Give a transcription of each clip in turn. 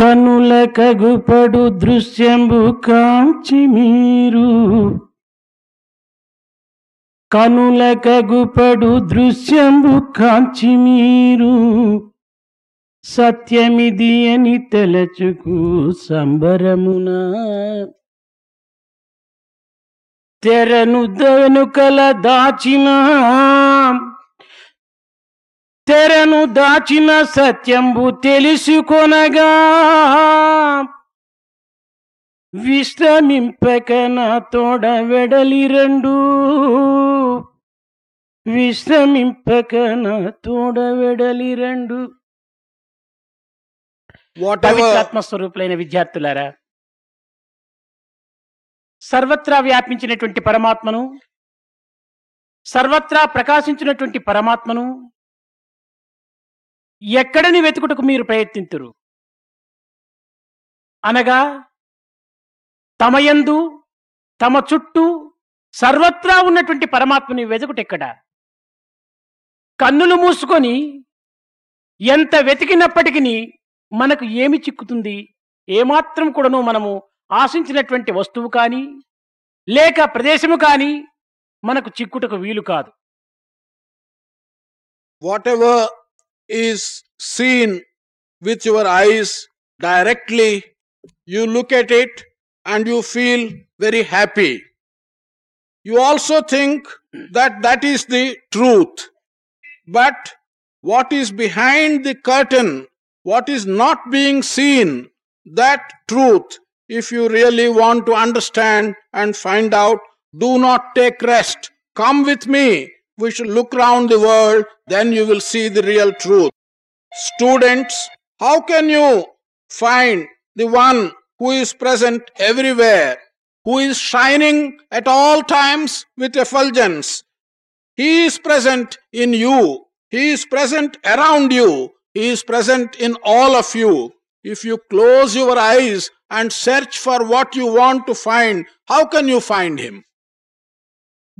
కనుల కగుపడు దృశ్యంబు కాంచి మీరు. కనుల కగుపడు దృశ్యంబు కాంచి మీరు. సత్యమిది అని తెలచుకు సంబరమున. తెరను దనుకల దాచిన తెరను దాచిన సత్యంబు తెలుసుకొనగా విశ్రమింపక నా తోడ వెడలి రెండు. విశ్రమింపక నా తోడ వెడలి రెండు. Whatever, పవిత్రాత్మ స్వరూపులైన విద్యార్థులారా సర్వత్రా వ్యాపించినటువంటి పరమాత్మను సర్వత్రా ప్రకాశించినటువంటి పరమాత్మను ఎక్కడని వెతుకుటకు మీరు ప్రయత్నింతురు? అనగా తమయందు తమ చుట్టూ సర్వత్రా ఉన్నటువంటి పరమాత్మని వెతుకుటెక్కడ కన్నులు మూసుకొని ఎంత వెతికినప్పటికీ మనకు ఏమి చిక్కుతుంది? ఏమాత్రం కూడాను మనము ఆశించినటువంటి వస్తువు కానీ లేక ప్రదేశము కానీ మనకు చిక్కుటకు వీలు కాదు. Whatever is seen with your eyes directly, you look at it and you feel very happy. You also think that that is the truth. But what is behind the curtain, what is not being seen, that truth, if you really want to understand and find out, do not take rest. Come with me. We should look round the world, then you will see the real truth. Students, how can you find the one who is present everywhere, who is shining at all times with effulgence? He is present in you. He is present around you. He is present in all of you. If you close your eyes and search for what you want to find, how can you find him?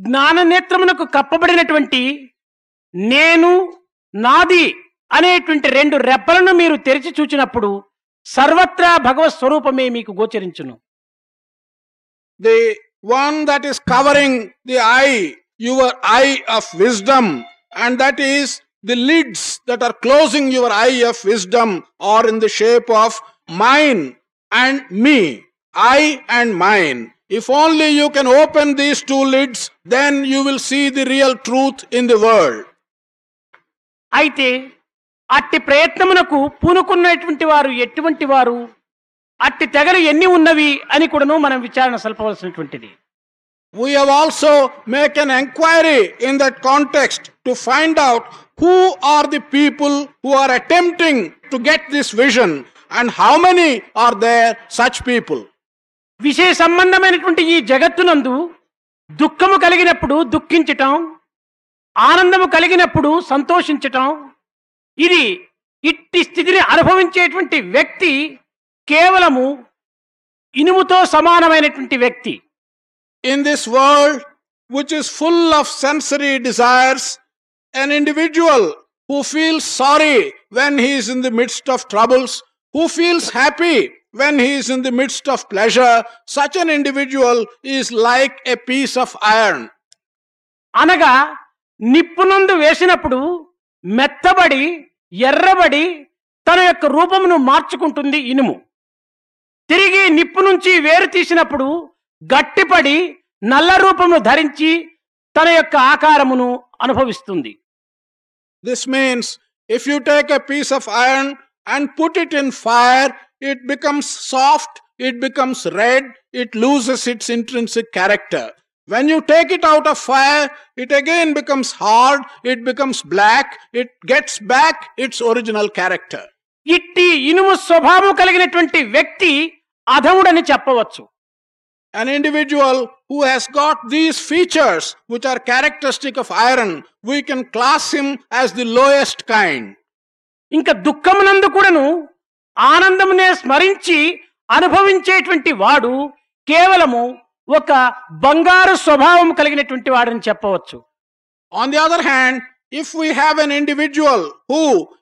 జ్ఞాననేత్రమునకు కప్పబడినటువంటి నేను నాది అనేటువంటి రెండు రెప్పలను మీరు తెరిచి చూచినప్పుడు సర్వత్రా భగవత్ స్వరూపమే మీకు గోచరించును. The one that is covering the eye your eye of wisdom and that is the lids that are closing your eye of wisdom are in the shape of mine and me I and mine If only you can open these two lids, then you will see the real truth in the world. అయితే అట్టి ప్రయత్నమునకు పూనుకున్నటువంటి వారు ఎటువంటి వారు అట్టి తెగలు ఎన్ని ఉన్నవి అని కూడాను మనం విచారణ సల్పవలసినటువంటిది We have also make an enquiry in that context to find out who are the people who are attempting to get this vision and how many are there such people. విషయ సంబంధమైనటువంటి ఈ జగత్తునందు దుఃఖము కలిగినప్పుడు దుఃఖించటం ఆనందము కలిగినప్పుడు సంతోషించటం ఇది ఇట్టి స్థితిని అనుభవించేటువంటి వ్యక్తి కేవలము ఇనుముతో సమానమైనటువంటి వ్యక్తి. In this world which is full of sensory desires an individual who feels sorry when he's in the midst of troubles who feels happy when he is in the midst of pleasure, such an individual is like a piece of iron. అనగా నిప్పునందు వేసినప్పుడు మెత్తబడి ఎర్రబడి తన యొక్క రూపమును మార్చుకుంటుంది ఇనుము తిరిగి నిప్పు నుంచి వేరు తీసినప్పుడు గట్టిపడి నల్ల రూపమును ధరించి తన యొక్క ఆకారమును అనుభవిస్తుంది This means if you take a piece of iron and put it in fire, it becomes soft, it becomes red, it loses its intrinsic character. When you take it out of fire, it again becomes hard, it becomes black, it gets back its original character. ఇట్టి ఇనుము స్వభావం కలిగినటువంటి వ్యక్తి అధముడని చెప్పవచ్చు An individual who has got these features, which are characteristic of iron, we can class him as the lowest kind. ఇంకా దుఃఖమునందు కూడాను ఆనందమునే స్మరించి అనుభవించేటువంటి వాడు కేవలము ఒక బంగారు స్వభావం కలిగినటువంటి వాడని చెప్పవచ్చు. On the other hand if we have an individual who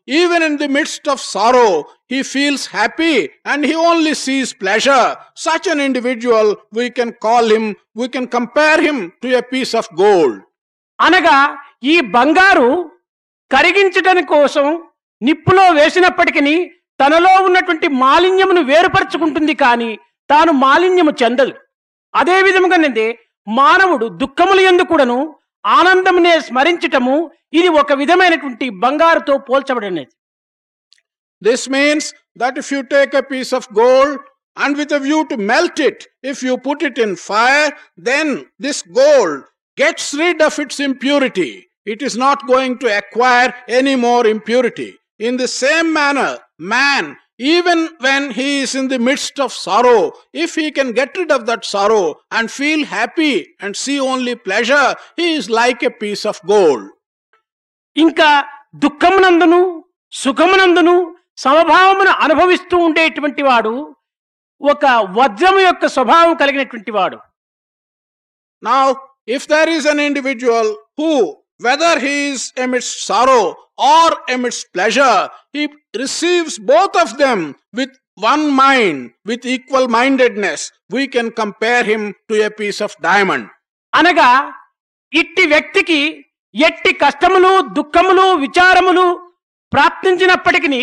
even in the midst of sorrow he feels happy and he only sees pleasure such an individual we can call him we can compare him to a piece of gold అనగా ఈ బంగారు కరిగించడం కోసం నిప్పులో వేసినప్పటికీ తనలో ఉన్నటువంటి మాలిన్యమును వేరుపరచుకుంటుంది కానీ తాను మాలిన్యము చెందదు. అదే విధముగానే మానవుడు దుఃఖములు ఎందు కూడాను ఆనందమునే స్మరించటము ఇది ఒక విధమైనటువంటి బంగారుతో పోల్చబడినది. This means that if you take a piece of gold and with view to melt it if you put it in fire then this gold gets rid of its impurity it is not going to acquire any more impurity in the same manner man, even when he is in the midst of sorrow, if he can get rid of that sorrow and feel happy and see only pleasure, he is like a piece of gold. ఇంకా దుఃఖమునందును సుఖమునందును సమభావమును అనుభవిస్తూ ఉండేటువంటి వాడు ఒక వజ్రము యొక్క స్వభావం కలిగినటువంటి వాడు Now, if there is an individual who, whether he is amidst sorrow or amidst pleasure, he receives both of them with one mind, with equal mindedness, we can compare him to a piece of diamond. అనగా ఇట్టి వ్యక్తికి ఎట్టి కష్టములు దుఃఖములు విచారములు ప్రాప్తించినప్పటికీ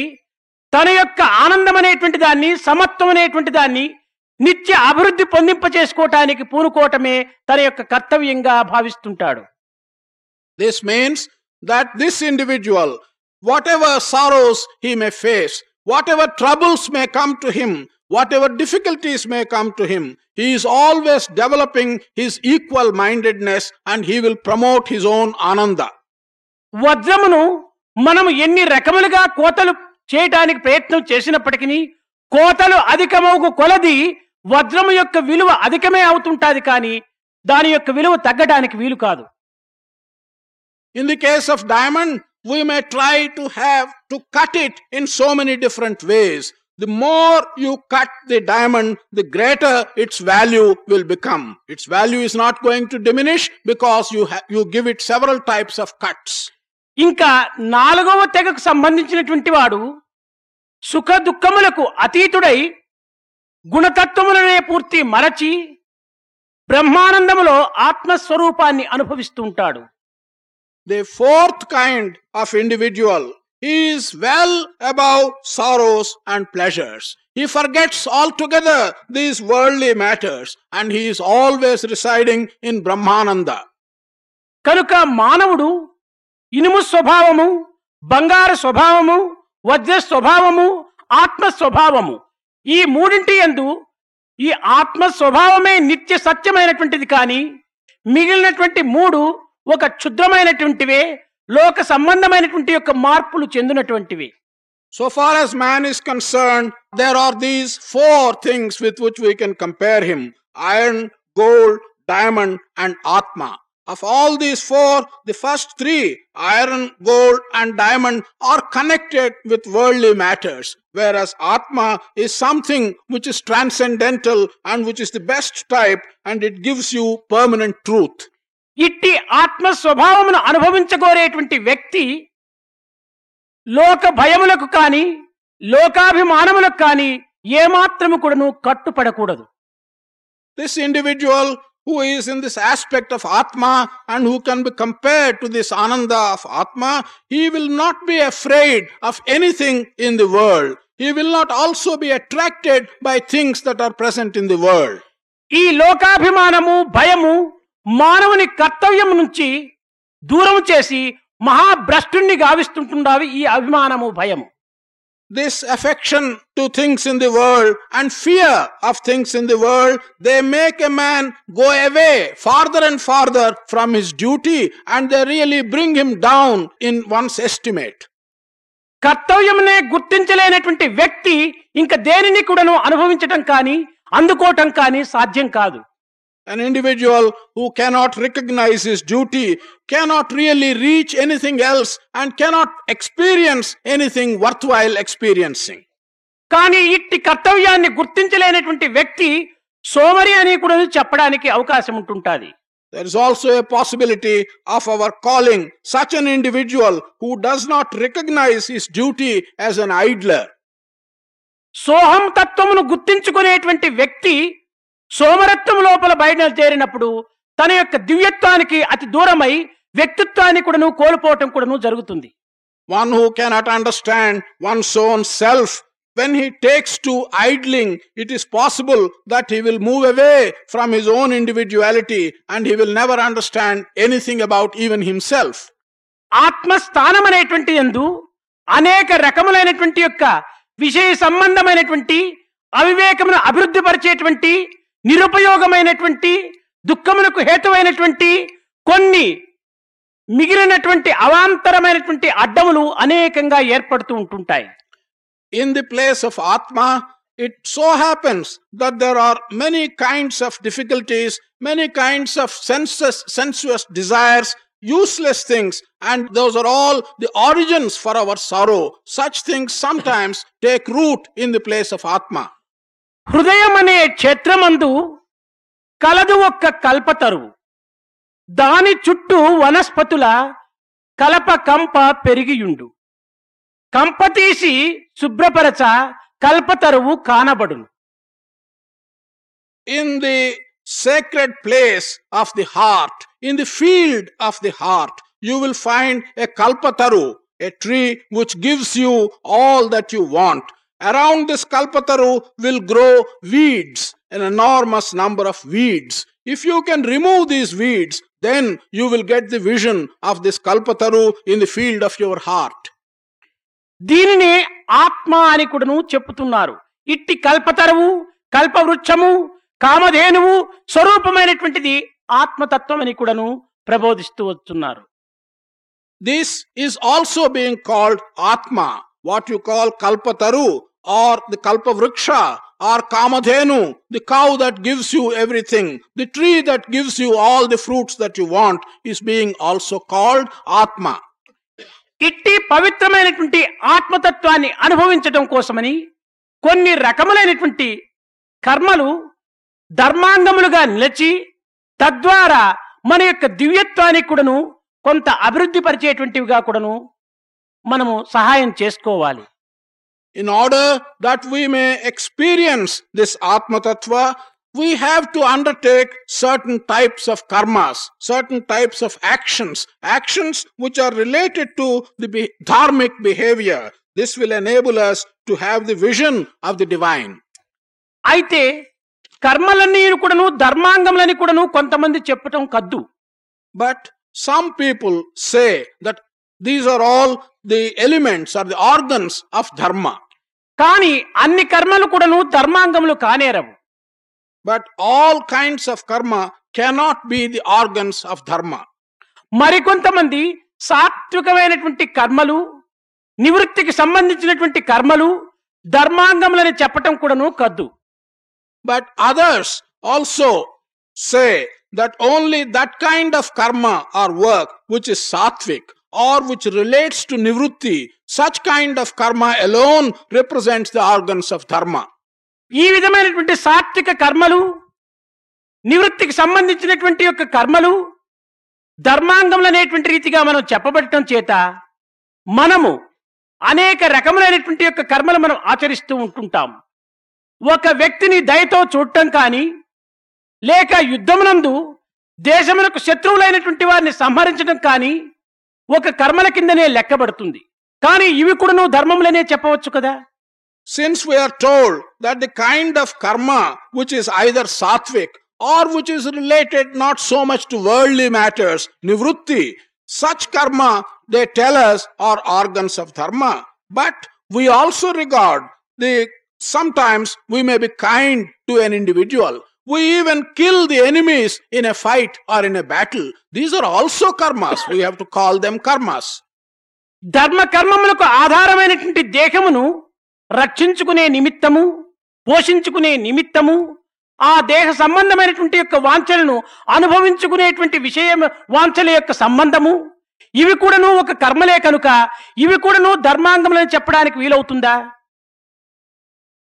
తన యొక్క ఆనందం అనేటువంటి దాన్ని సమత్వం అనేటువంటి దాన్ని నిత్య అభివృద్ధి పొందింప చేసుకోవటానికి పూనుకోవటమే తన యొక్క కర్తవ్యంగా భావిస్తుంటాడు This means that this individual, whatever sorrows he may face, whatever troubles may come to him, whatever difficulties may come to him, he is always developing his equal mindedness and he will promote his own ananda. వజ్రమును మనము ఎన్ని రకములుగా కోతలు చేయటానికి ప్రయత్నం చేసినప్పటికీ కోతలు అధికమవుకు కొలది వజ్రము యొక్క విలువ అధికమే అవుతుంటాది కానీ దాని యొక్క విలువ తగ్గడానికి వీలు కాదు In the case of diamond, we may try to have to cut it in so many different ways. The more you cut the diamond, the greater its value will become. Its value is not going to diminish because you ha- you give it several types of cuts. ఇంకా నాలుగవ తెగకు సంబంధించినటువంటి వాడు సుఖ దుఃఖములకు అతీతుడై గుణతత్వములనే పూర్తి మరచి బ్రహ్మానందములో ఆత్మస్వరూపాన్ని అనుభవిస్తూ ఉంటాడు The fourth kind of individual, he is well above sorrows and pleasures. He forgets altogether these worldly matters and he is always residing in Brahmananda. కనుక మానవుడు ఇనుము స్వభావము బంగారు స్వభావము వజ్ర స్వభావము ఆత్మ స్వభావము ఈ మూడింటి యందు ఈ ఆత్మ స్వభావమే నిత్య సత్యమైనటువంటిది కానీ మిగిలినటువంటి మూడు ఒక క్షుద్రమైనటువంటివే లోక సంబంధమైనటువంటి యొక్క మార్పులు చెందినటువంటివి So far as man is concerned, there are these four things with which we can compare him iron, gold, diamond, and Atma. Of all these four, the first three, iron, gold, and diamond, are connected with worldly matters, whereas Atma is something which is transcendental and which is the best type and it gives you permanent truth. ఇట్టి ఆత్మస్వభావమును అనుభవించగోరేటువంటి వ్యక్తి లోక భయములకు కాని లోకాభిమానములకు కాని మాత్రము కూడాను కట్టుపడకూడదు. This individual who is in this aspect of atma and who can be compare to this ananda of atma he will not be afraid of anything in the world he will not also be attracted by things that are present in the world ఈ లోకాభిమానము భయము మానవుని కర్తవ్యం నుంచి దూరం చేసి మహాభ్రష్టుణ్ణి గావిస్తుంటున్నావి ఈ అభిమానము భయం this affection to things in the world and fear of things in the world they make a man go away farther and farther from his duty and they really bring him down in one's estimate కర్తవ్యమునే గుర్తించలేనటువంటి వ్యక్తి ఇంకా దేనిని కూడాను అనుభవించటం కానీ అందుకోవటం కానీ సాధ్యం కాదు. An individual who cannot recognize his duty cannot really reach anything else and cannot experience anything worthwhile experiencing. కానీ ఇట్టి కర్తవ్యాన్ని గుర్తించలేనటువంటి వ్యక్తి సోమరి అని కూడా చెప్పడానికి అవకాశం ఉంటుంటాది There is also a possibility of our calling such an individual who does not recognize his duty as an idler. సోహం తత్వమును గుర్తించుకునేటువంటి వ్యక్తి సోమరత్వం లోపల బయట చేరినప్పుడు తన యొక్క దివ్యత్వానికి అతి దూరమై వ్యక్తిత్వాన్ని కూడాను కోల్పోవటం కూడాను జరుగుతుంది. One who cannot understand one's own self when he takes to idling it is possible that he will move away from his own individuality and he will never understand anything about even himself ఆత్మస్థానం అనేటువంటి ఎందు అనేక రకములైనటువంటి యొక్క విషయ సంబంధమైనటువంటి అవివేకమును అభివృద్ధి పరిచేటువంటి నిరుపయోగమైనటువంటి దుఃఖములకు హేతువైనటువంటి కొన్ని మిగిలినటువంటి అవాంతరమైనటువంటి అడ్డములు అనేకంగా ఏర్పడుతూ ఉంటుంటాయి. In the place of atma it so happens that there are many kinds of difficulties many kinds of senses sensuous desires useless things and those are all the origins for our sorrow such things sometimes take root in the place of atma హృదయం అనే క్షేత్రమందు కలదు ఒక్క కల్పతరువు. దాని చుట్టూ వనస్పతుల కలప కంప పెరిగియుండు. కంపతీసి శుభ్రపరచ కల్పతరువు కానబడును. In the sacred place of the heart in the field of the heart you will find a kalpataru a tree which gives you all that you want Around this kalpataru will grow weeds, an enormous number of weeds. If you can remove these weeds, then you will get the vision of this kalpataru in the field of your heart. దీనిని ఆత్మ అని కూడాను చెప్పుతున్నారు ఇట్టి కల్పతరువు కల్పవృక్షము కామధేనువు స్వరూపమైనటువంటిది ఆత్మతత్వం అని కూడాను ప్రబోధిస్తూ వస్తున్నారు This is also being called Atma, what you call Kalpataru or the Kalpavriksha or Kamadhenu, the cow that gives you everything, the tree that gives you all the fruits that you want, is being also called Atma. ఇట్టి పవిత్రమైనటువంటి ఆత్మతత్వాన్ని అనుభవించడం కోసమని కొన్ని రకములైనటువంటి కర్మలు ధర్మాంగములుగా నిలిచి తద్వారా మన యొక్క దివ్యత్వానికి కూడాను కొంత అభివృద్ధి పరిచేటువంటివిగా కూడాను మనము సహాయం చేసుకోవాలి In order that we may experience this Atma Tattva, we have to undertake certain types of karmas, certain types of actions, actions which are related to the be- dharmic behavior. This will enable us to have the vision of the divine. అయితే కర్మలన్నీ కూడాను ధర్మాంగములని కూడాను కొంతమంది చెప్పటం కద్దు But some people say that these are all the elements or the organs of dharma. కానీ అన్ని కర్మలు కూడాను ధర్మాంగములు కానేరవు. But all kinds of karma cannot be the organs of dharma మరికొంతమంది సాత్వికమైనటువంటి కర్మలు నివృత్తికి సంబంధించినటువంటి కర్మలు ధర్మాంగములని చెప్పటం కూడాను కద్దు. But others also say that only that kind of karma or work which is satvik or which relates to nivrutti, such kind of karma alone represents the organs of dharma. ఈ విధమైనటువంటి సాత్విక కర్మలు నివృత్తికి సంబంధించినటువంటి యొక్క కర్మలు ధర్మాంగములు అనేటువంటి రీతిగా మనం చెప్పబడటం చేత మనము అనేక రకములైనటువంటి యొక్క కర్మలు మనం ఆచరిస్తూ ఉంటుంటాం ఒక వ్యక్తిని దయతో చూడటం కానీ లేక యుద్ధమునందు దేశమునకు శత్రువులైనటువంటి వారిని సంహరించడం కానీ ఒక కర్మల కిందనే లెక్కబడుతుంది కానీ ఇవి కూడాను ధర్మములనే చెప్పవచ్చు కదా Since we are told that the kind of karma which is either sattvic or which is related not so much to worldly matters, nivrutti, such karma they tell us are organs of dharma. But we also regard the sometimes we may be kind to an individual. We even kill the enemies in a fight or in a battle. These are also karmas. We have to call them karmas. ధర్మ కర్మములకు ఆధారమైనటువంటి దేహమును రక్షించుకునే నిమిత్తము పోషించుకునే నిమిత్తము ఆ దేహ సంబంధమైనటువంటి యొక్క వాంఛలను అనుభవించుకునేటువంటి విషయం వాంఛల యొక్క సంబంధము ఇవి కూడాను ఒక కర్మలే కనుక ఇవి కూడాను ధర్మాంగములని చెప్పడానికి వీలవుతుందా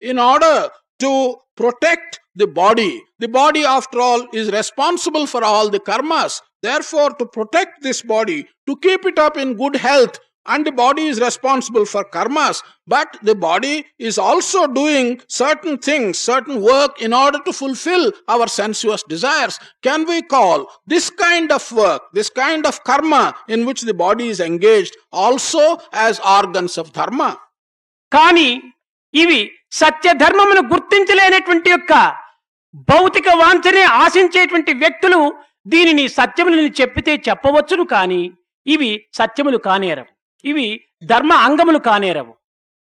in order to protect the body. The body, after all, is responsible for all the karmas. Therefore, to protect this body, to keep it up in good health, and the body is responsible for karmas, but the body is also doing certain things, certain work in order to fulfill our sensuous desires. Can we call this kind of work, this kind of karma in which the body is engaged, also as organs of dharma? కానీ ఇవి సత్యధర్మమును గుర్తించలేనటువంటి యొక్క భౌతిక వాంఛనే ఆశించేటువంటి వ్యక్తులు దీనిని సత్యములని చెప్పితే చెప్పవచ్చును కానీ ఇవి సత్యములు కానేరవు. ఇవి ధర్మ అంగములు కానేరవు.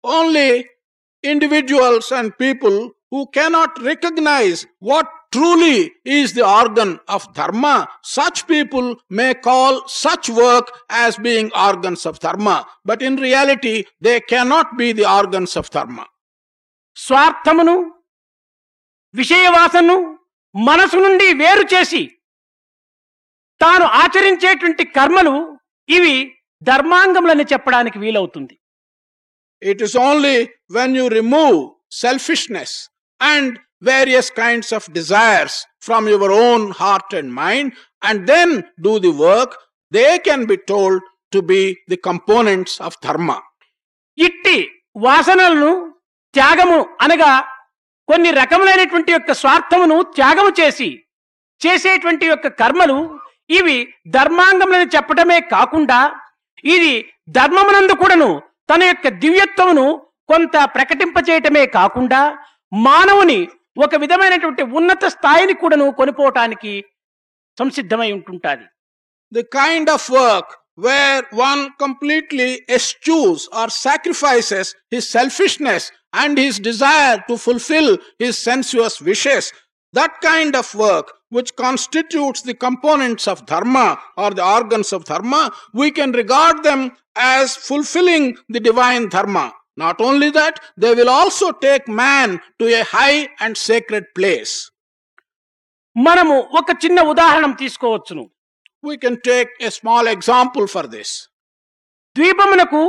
Only individuals and people who cannot recognize what truly is the organ of dharma such people may call such work as being organs of dharma but in reality they cannot be the organs of dharma స్వార్థమును విషయవాసను మనసు నుండి వేరు చేసి తాను ఆచరించేటువంటి కర్మలు ఇవి ధర్మాంగములని చెప్పడానికి వీలవుతుంది. It is only when you remove selfishness and various kinds of desires from your own heart and mind and then do the work they can be told to be the components of dharma ఇట్టి వాసనలను త్యాగము అనగా కొన్ని రకములైనటువంటి యొక్క స్వార్థమును త్యాగము చేసి చేసేటువంటి యొక్క కర్మలు ఇవి ధర్మాంగములని చెప్పటమే కాకుండా ఇది ధర్మమునందు కూడాను తన యొక్క దివ్యత్వమును కొంత ప్రకటింపచేయటమే కాకుండా మానవుని ఒక విధమైనటువంటి ఉన్నత స్థాయిని కూడాను కొనిపోవటానికి సంసిద్ధమై ఉంటుంటుంది. The kind of work where one completely eschews or sacrifices his selfishness and his desire to fulfill his sensuous wishes, that kind of work which constitutes the components of dharma or the organs of dharma, we can regard them as fulfilling the divine dharma. Not only that, they will also take man to a high and sacred place. మనము ఒక చిన్న ఉదాహరణ తీసుకోవచ్చును We can take a small example for this. ద్వీపమునకు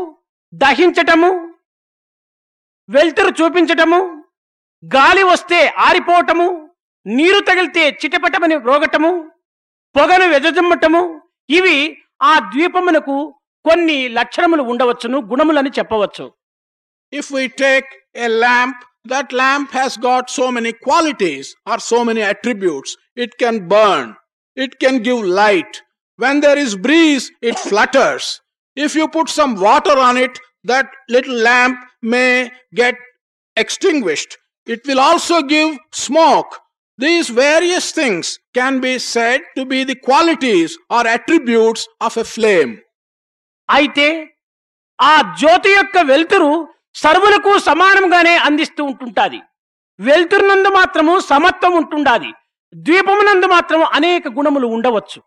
దహించటము వెల్తురు చూపించటము గాలి వస్తే ఆరిపోవటము నీరు తగిలితే చిటపటమని రోగటము పొగను వెజజమ్మటము ఇవి ఆ ద్వీపమునకు కొన్ని లక్షణములు ఉండవచ్చును గుణములని చెప్పవచ్చు. If we take a lamp that lamp has got so many qualities or so many attributes it can burn it can give light when there is breeze it flutters if you put some water on it that little lamp may get extinguished. It will also give smoke. These various things can be said to be the qualities or attributes of a flame. అయితే ఆ జ్యోతి యొక్క వెలుతురు సర్వులకు సమానంగానే అందిస్తూ ఉంటుంటాది వెలుతురునందు మాత్రము సమత్వం ఉంటుండాది ద్వీపమునందు మాత్రం అనేక గుణములు ఉండవచ్చు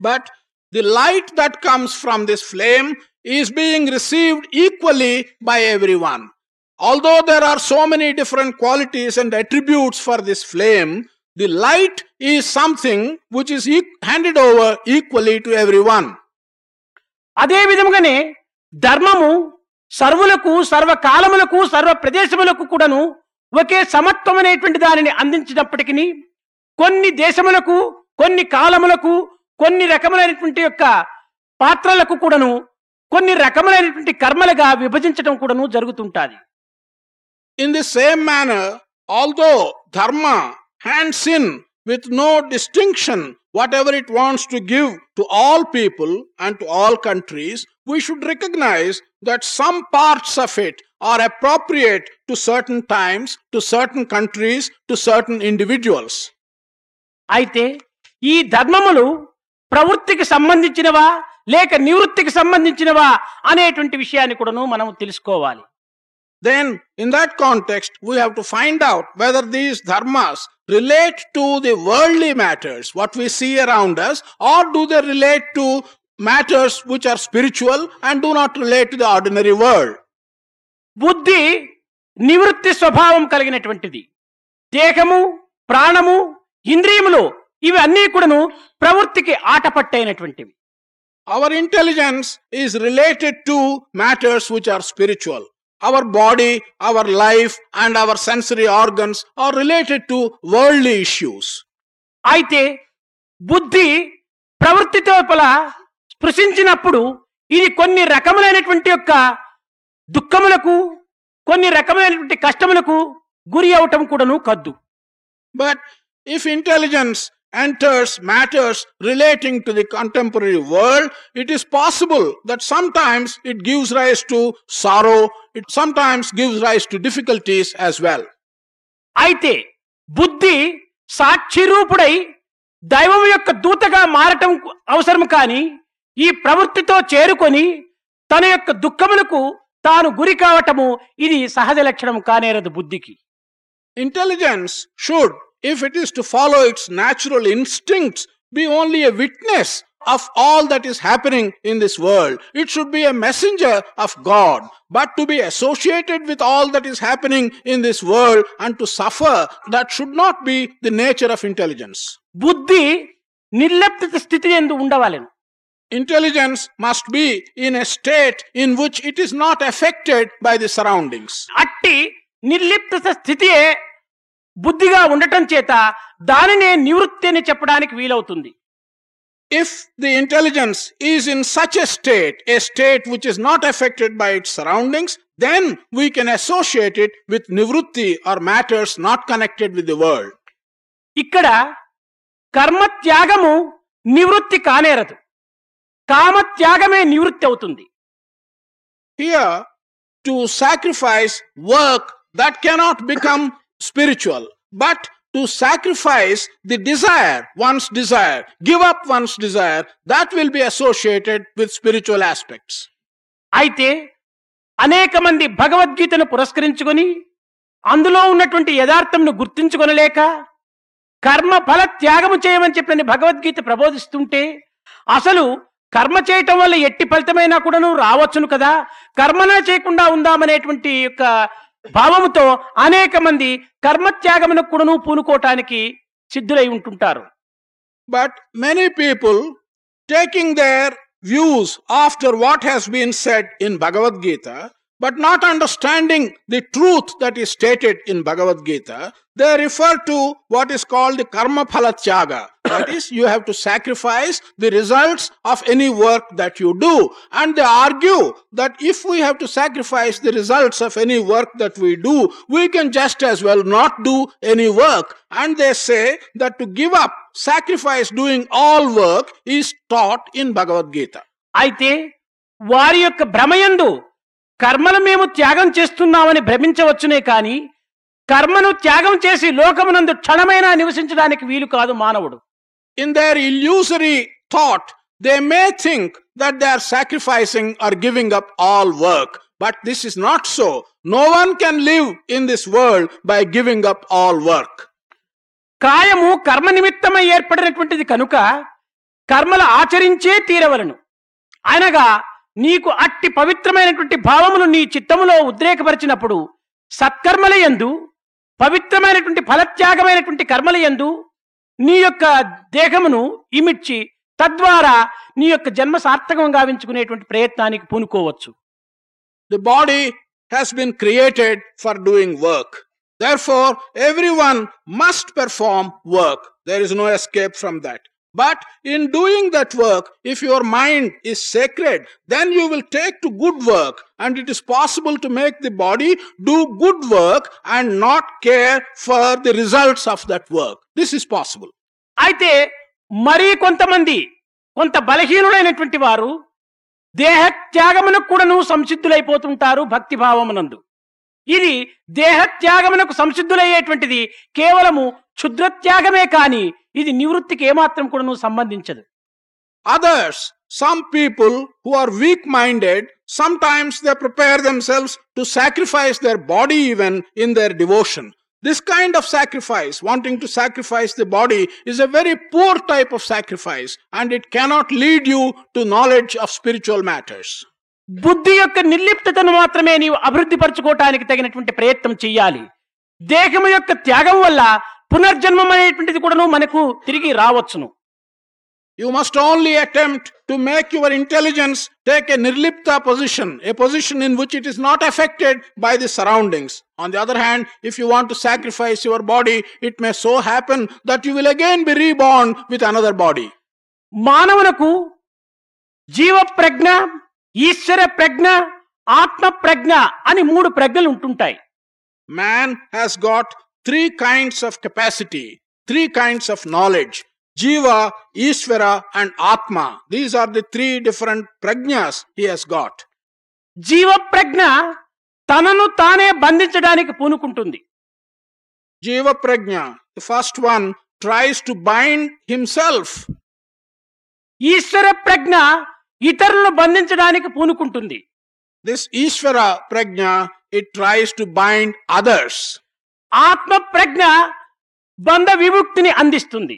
But the light that comes from this flame is being received equally by everyone. Although there are so many different qualities and attributes for this flame, the light is something which is e- handed over equally to everyone. అదే విధముగానే ధర్మము సర్వులకు సర్వకాలములకు సర్వ ప్రదేశములకు కూడాను ఒకే సమత్వం అనేటువంటి దానిని అందించినప్పటికీ కొన్ని దేశములకు కొన్ని కాలములకు కొన్ని రకములైనటువంటి యొక్క పాత్రలకు కూడాను కొన్ని రకములైనటువంటి కర్మలుగా విభజించడం కూడా జరుగుతుంటది. In the same manner although dharma hands in with no distinction whatever it wants to give to all people and to all countries we should recognize that some parts of it are appropriate to certain times to certain countries to certain individuals అయితే ఈ ధర్మములు ప్రవృత్తికి సంబంధించినవా? లేక నివృత్తికి సంబంధించినవా అనేటువంటి విషయాన్ని కూడాను మనం తెలుసుకోవాలి Then, in that context, we have to find out whether these dharmas relate to the worldly matters, what we see around us, or do they relate to matters which are spiritual and do not relate to the ordinary world. బుద్ధి నివృత్తి స్వభావం కలిగినటువంటిది దేహము ప్రాణము ఇంద్రియములు ఇవి అన్నీ కూడాను ప్రవృత్తికి ఆటపట్టైనటువంటివి our intelligence is related to matters which are spiritual our body our life and our sensory organs are related to world issues అయితే బుద్ధి ప్రవృత్తి లోపల స్పృశించినప్పుడు ఇది కొన్ని రకములైనటువంటి యొక్క దుఃఖములకు కొన్ని రకములైనటువంటి కష్టములకు గురి అవటం కూడాను కద్దు. But if intelligence enters matters relating to the contemporary world, it is possible that sometimes it gives rise to sorrow, it sometimes gives rise to difficulties as well. అయితే బుద్ధి సాక్షిరూపుడై దైవం యొక్క దూతగా మారటం అవసరం కానీ ఈ ప్రవృత్తితో చేరుకొని తన యొక్క దుఃఖములకు తాను గురి కావటము ఇది సహజ లక్షణం కానేరదు బుద్ధికి Intelligence should, if it is to follow its natural instincts, be only a witness of all that is happening in this world. It should be a messenger of God. But to be associated with all that is happening in this world and to suffer, that should not be the nature of intelligence. Buddhi ನಿರ್ಲಿಪ್ತ ಸ್ಥಿತಿ ಎಂದು ಉಂಡವಾಲೆನು intelligence must be in a state in which it is బుద్ధిగా ఉండటం చేత దానినే నివృత్తి అని చెప్పడానికి వీలవుతుంది If the intelligence is in such a state, a state which is not affected by its surroundings, then we can associate it with nivrutti or matters not connected with the world. ఇక్కడ కర్మ త్యాగము నివృత్తి కానేరదు కామ త్యాగమే నివృత్తి అవుతుంది Here, to sacrifice work that cannot become spiritual, but to sacrifice the desire, one's desire, give up one's desire, that will be associated with spiritual aspects. అయితే అనేక మంది భగవద్గీతను పురస్కరించుకొని అందులో ఉన్నటువంటి యథార్థంను గుర్తించుకొనలేక కర్మ ఫల త్యాగము చేయమని చెప్పిన భగవద్గీత ప్రబోధిస్తుంటే అసలు కర్మ చేయటం వల్ల ఎట్టి ఫలితమైనా కూడాను రావచ్చును కదా కర్మనే చేయకుండా ఉందామనేటువంటి యొక్క భావముతో అనేక మంది కర్మ త్యాగమున కుడను పూనుకోవటానికి సిద్ధులై ఉంటుంటారు. But many people taking their views after what has been set in Bhagavad Gita but not understanding the truth that is stated in Bhagavad Gita, they refer to what is called the karma phala tyaga. That is, you have to sacrifice the results of any work that you do. And they argue that if we have to sacrifice the results of any work that we do, we can just as well not do any work. And they say that to give up, sacrifice doing all work is taught in Bhagavad Gita. అయితే వారి యొక్క భ్రమయందు కర్మలు మేము త్యాగం చేస్తున్నామని భ్రమించవచ్చునే కానీ కర్మను త్యాగం చేసి లోకమునందు క్షణమైనా నివసించడానికి వీలు కాదు మానవుడు. In their illusory thought they may think that they are sacrificing or giving up all work but this is not so no one can live in this world by giving up all work కాయము కర్మ నిమిత్తమై ఏర్పడినటువంటిది కనుక కర్మలు ఆచరించే తీరవలను. అనగా నీకు అట్టి పవిత్రమైనటువంటి భావములు నీ చిత్తములో ఉద్రేకపరిచినప్పుడు సత్కర్మల యందు పవిత్రమైనటువంటి ఫలత్యాగమైనటువంటి కర్మలయందు నీ యొక్క దేహమును ఇమిడ్చి తద్వారా నీ యొక్క జన్మ సార్థకం గావించుకునేటువంటి ప్రయత్నానికి పూనుకోవచ్చు. The body has been created for doing work. Everyone must perform work there is no escape from that But in doing that work, if your mind is sacred, then you will take to good work. And it is possible to make the body do good work and not care for the results of that work. This is possible. అయితే మరీ కొంతమంది కొంత బలహీనుడైనటువంటి వారు దేహ త్యాగమునకు కూడాను సంసిద్ధులైపోతుంటారు భక్తిభావమునందు ఇది దేహ త్యాగమునకు సంసిద్ధులయ్యేటువంటిది కేవలము క్షుద్రత్యాగమే కాని ఇది నివృత్తికి ఏమాత్రం కూడాను సంబంధించదు Others, some people who are weak minded, sometimes they prepare themselves to sacrifice their body even in their devotion. This kind of sacrifice, wanting to sacrifice the body, is a very poor type of sacrifice and it cannot lead you to knowledge of spiritual matters. బుద్ధి యొక్క నిర్లిప్తతను మాత్రమే నీవు అభివృద్ధి పరచుకోవటానికి తగినటువంటి ప్రయత్నం చెయ్యాలి. దేహము యొక్క త్యాగం వల్ల పునర్జన్మం అనేటువంటిది కూడాను మనకు తిరిగి రావచ్చును. You must only attempt to make your intelligence take a nirlipta position a position in which it is not affected by the surroundings on the other hand if you want to sacrifice your body it may so happen that you will again be rebound with another body మానవులకు జీవ ప్రజ్ఞ ఈశ్వర ప్రజ్ఞ ఆత్మ ప్రజ్ఞ అని మూడు ప్రజ్ఞలు ఉంటుంటాయి. Man has got three kinds of capacity three kinds of knowledge jiva Ishwara and atma these are the three different prajnas he has got జీవ ప్రజ్ఞ తనను తానే బంధించడానికి పూనుకుంటుంది. జీవ ప్రజ్ఞ first one tries to bind himself ఈశ్వర ప్రజ్ఞ ఇతరులను బంధించడానికి పూనుకుంటుంది This Ishvara Prajna, it tries to bind others. ఆత్మ ప్రజ్ఞ బంధ విముక్తిని అందిస్తుంది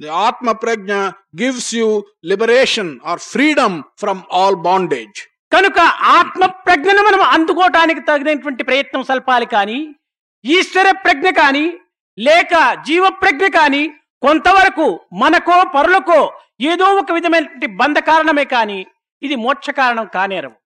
The Atma Prajna gives you liberation or freedom from all bondage. కనుక ఆత్మ ప్రజ్ఞను మనం అందుకోవటానికి తగినటువంటి ప్రయత్నం సల్పాలి కానీ ఈశ్వర ప్రజ్ఞ కానీ లేక జీవ ప్రజ్ఞ కానీ కొంతవరకు మనకో పరులకో ఏదో ఒక విధమైనటువంటి బంధ కారణమే కానీ ఇది మోక్ష కారణం కానేరవు.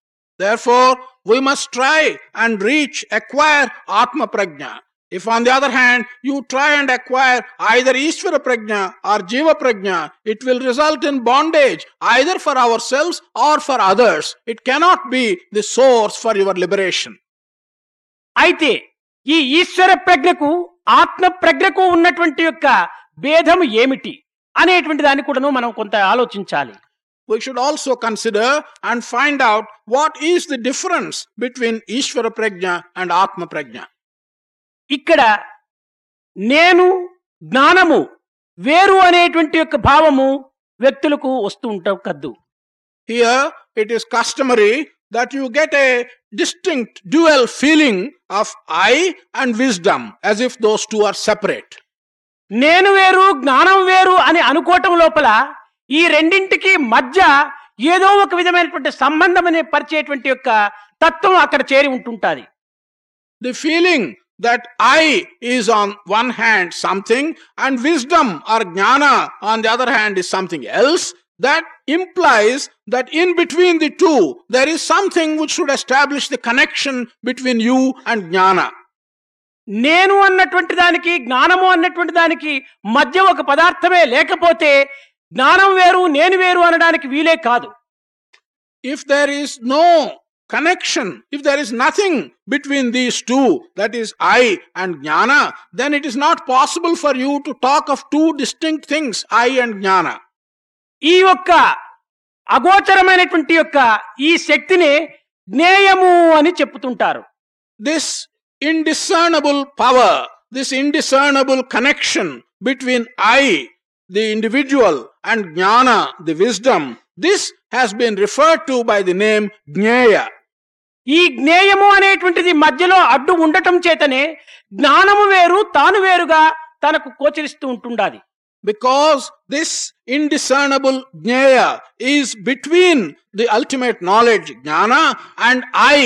We must try and reach acquire ఆత్మ ప్రజ్ఞ if on the other hand you try and acquire either ఈశ్వర ప్రజ్ఞ ఆర్ జీవ ప్రజ్ఞ it will result in bondage either for our selves or for others it cannot be the source for your liberation అయితే ఈ ఈశ్వర ప్రజ్ఞకు ఆత్మ ప్రజ్ఞకు ఉన్నటువంటి యొక్క భేదము ఏమిటి? అనేటువంటి దాన్ని కూడాను మనం కొంత ఆలోచించాలి We should also consider and find out what is the difference between Ishvara Prajna and Atma Prajna. ఇక్కడ నేను జ్ఞానము వేరు అనేటువంటి యొక్క భావము వ్యక్తులకు వస్తూ ఉంటాం కద్దు Here, it is customary that you get a distinct dual feeling of I and wisdom as if those two are separate. నేను వేరు జ్ఞానం వేరు అని అనుకోవటం లోపల ఈ రెండింటికి మధ్య ఏదో ఒక విధమైనటువంటి సంబంధం అనే పరిచేటువంటి యొక్క తత్వం అక్కడ చేరి ఉంటుంటుంది. The feeling that I is on one hand something and wisdom or జ్ఞాన on the other hand is something else that implies that in between the two there is something which should establish the connection between you and జ్ఞానా నేను అన్నటువంటి దానికి జ్ఞానము అన్నటువంటి దానికి మధ్య ఒక పదార్థమే లేకపోతే జ్ఞానం వేరు నేను వేరు అనడానికి వీలే కాదు. If there is no connection if there is nothing between these two that is I and జ్ఞాన then it is not possible for you to talk of two distinct things I and జ్ఞాన ఈ యొక్క అగోచరమైనటువంటి యొక్క ఈ శక్తిని జ్ఞేయము అని చెప్పుతుంటారు. This indiscernible power, this indiscernible connection between I, the individual, and Jnana, the wisdom, this has been referred to by the name Jnaya. ఈ జ్ఞేయము అనేటువంటిది మధ్యలో అడ్డు ఉండటం చేతనే జ్ఞానము వేరు తాను వేరుగా తనకు గోచరిస్తూ ఉంటుండాది because this indiscernible jnaya is between the ultimate knowledge jnana and i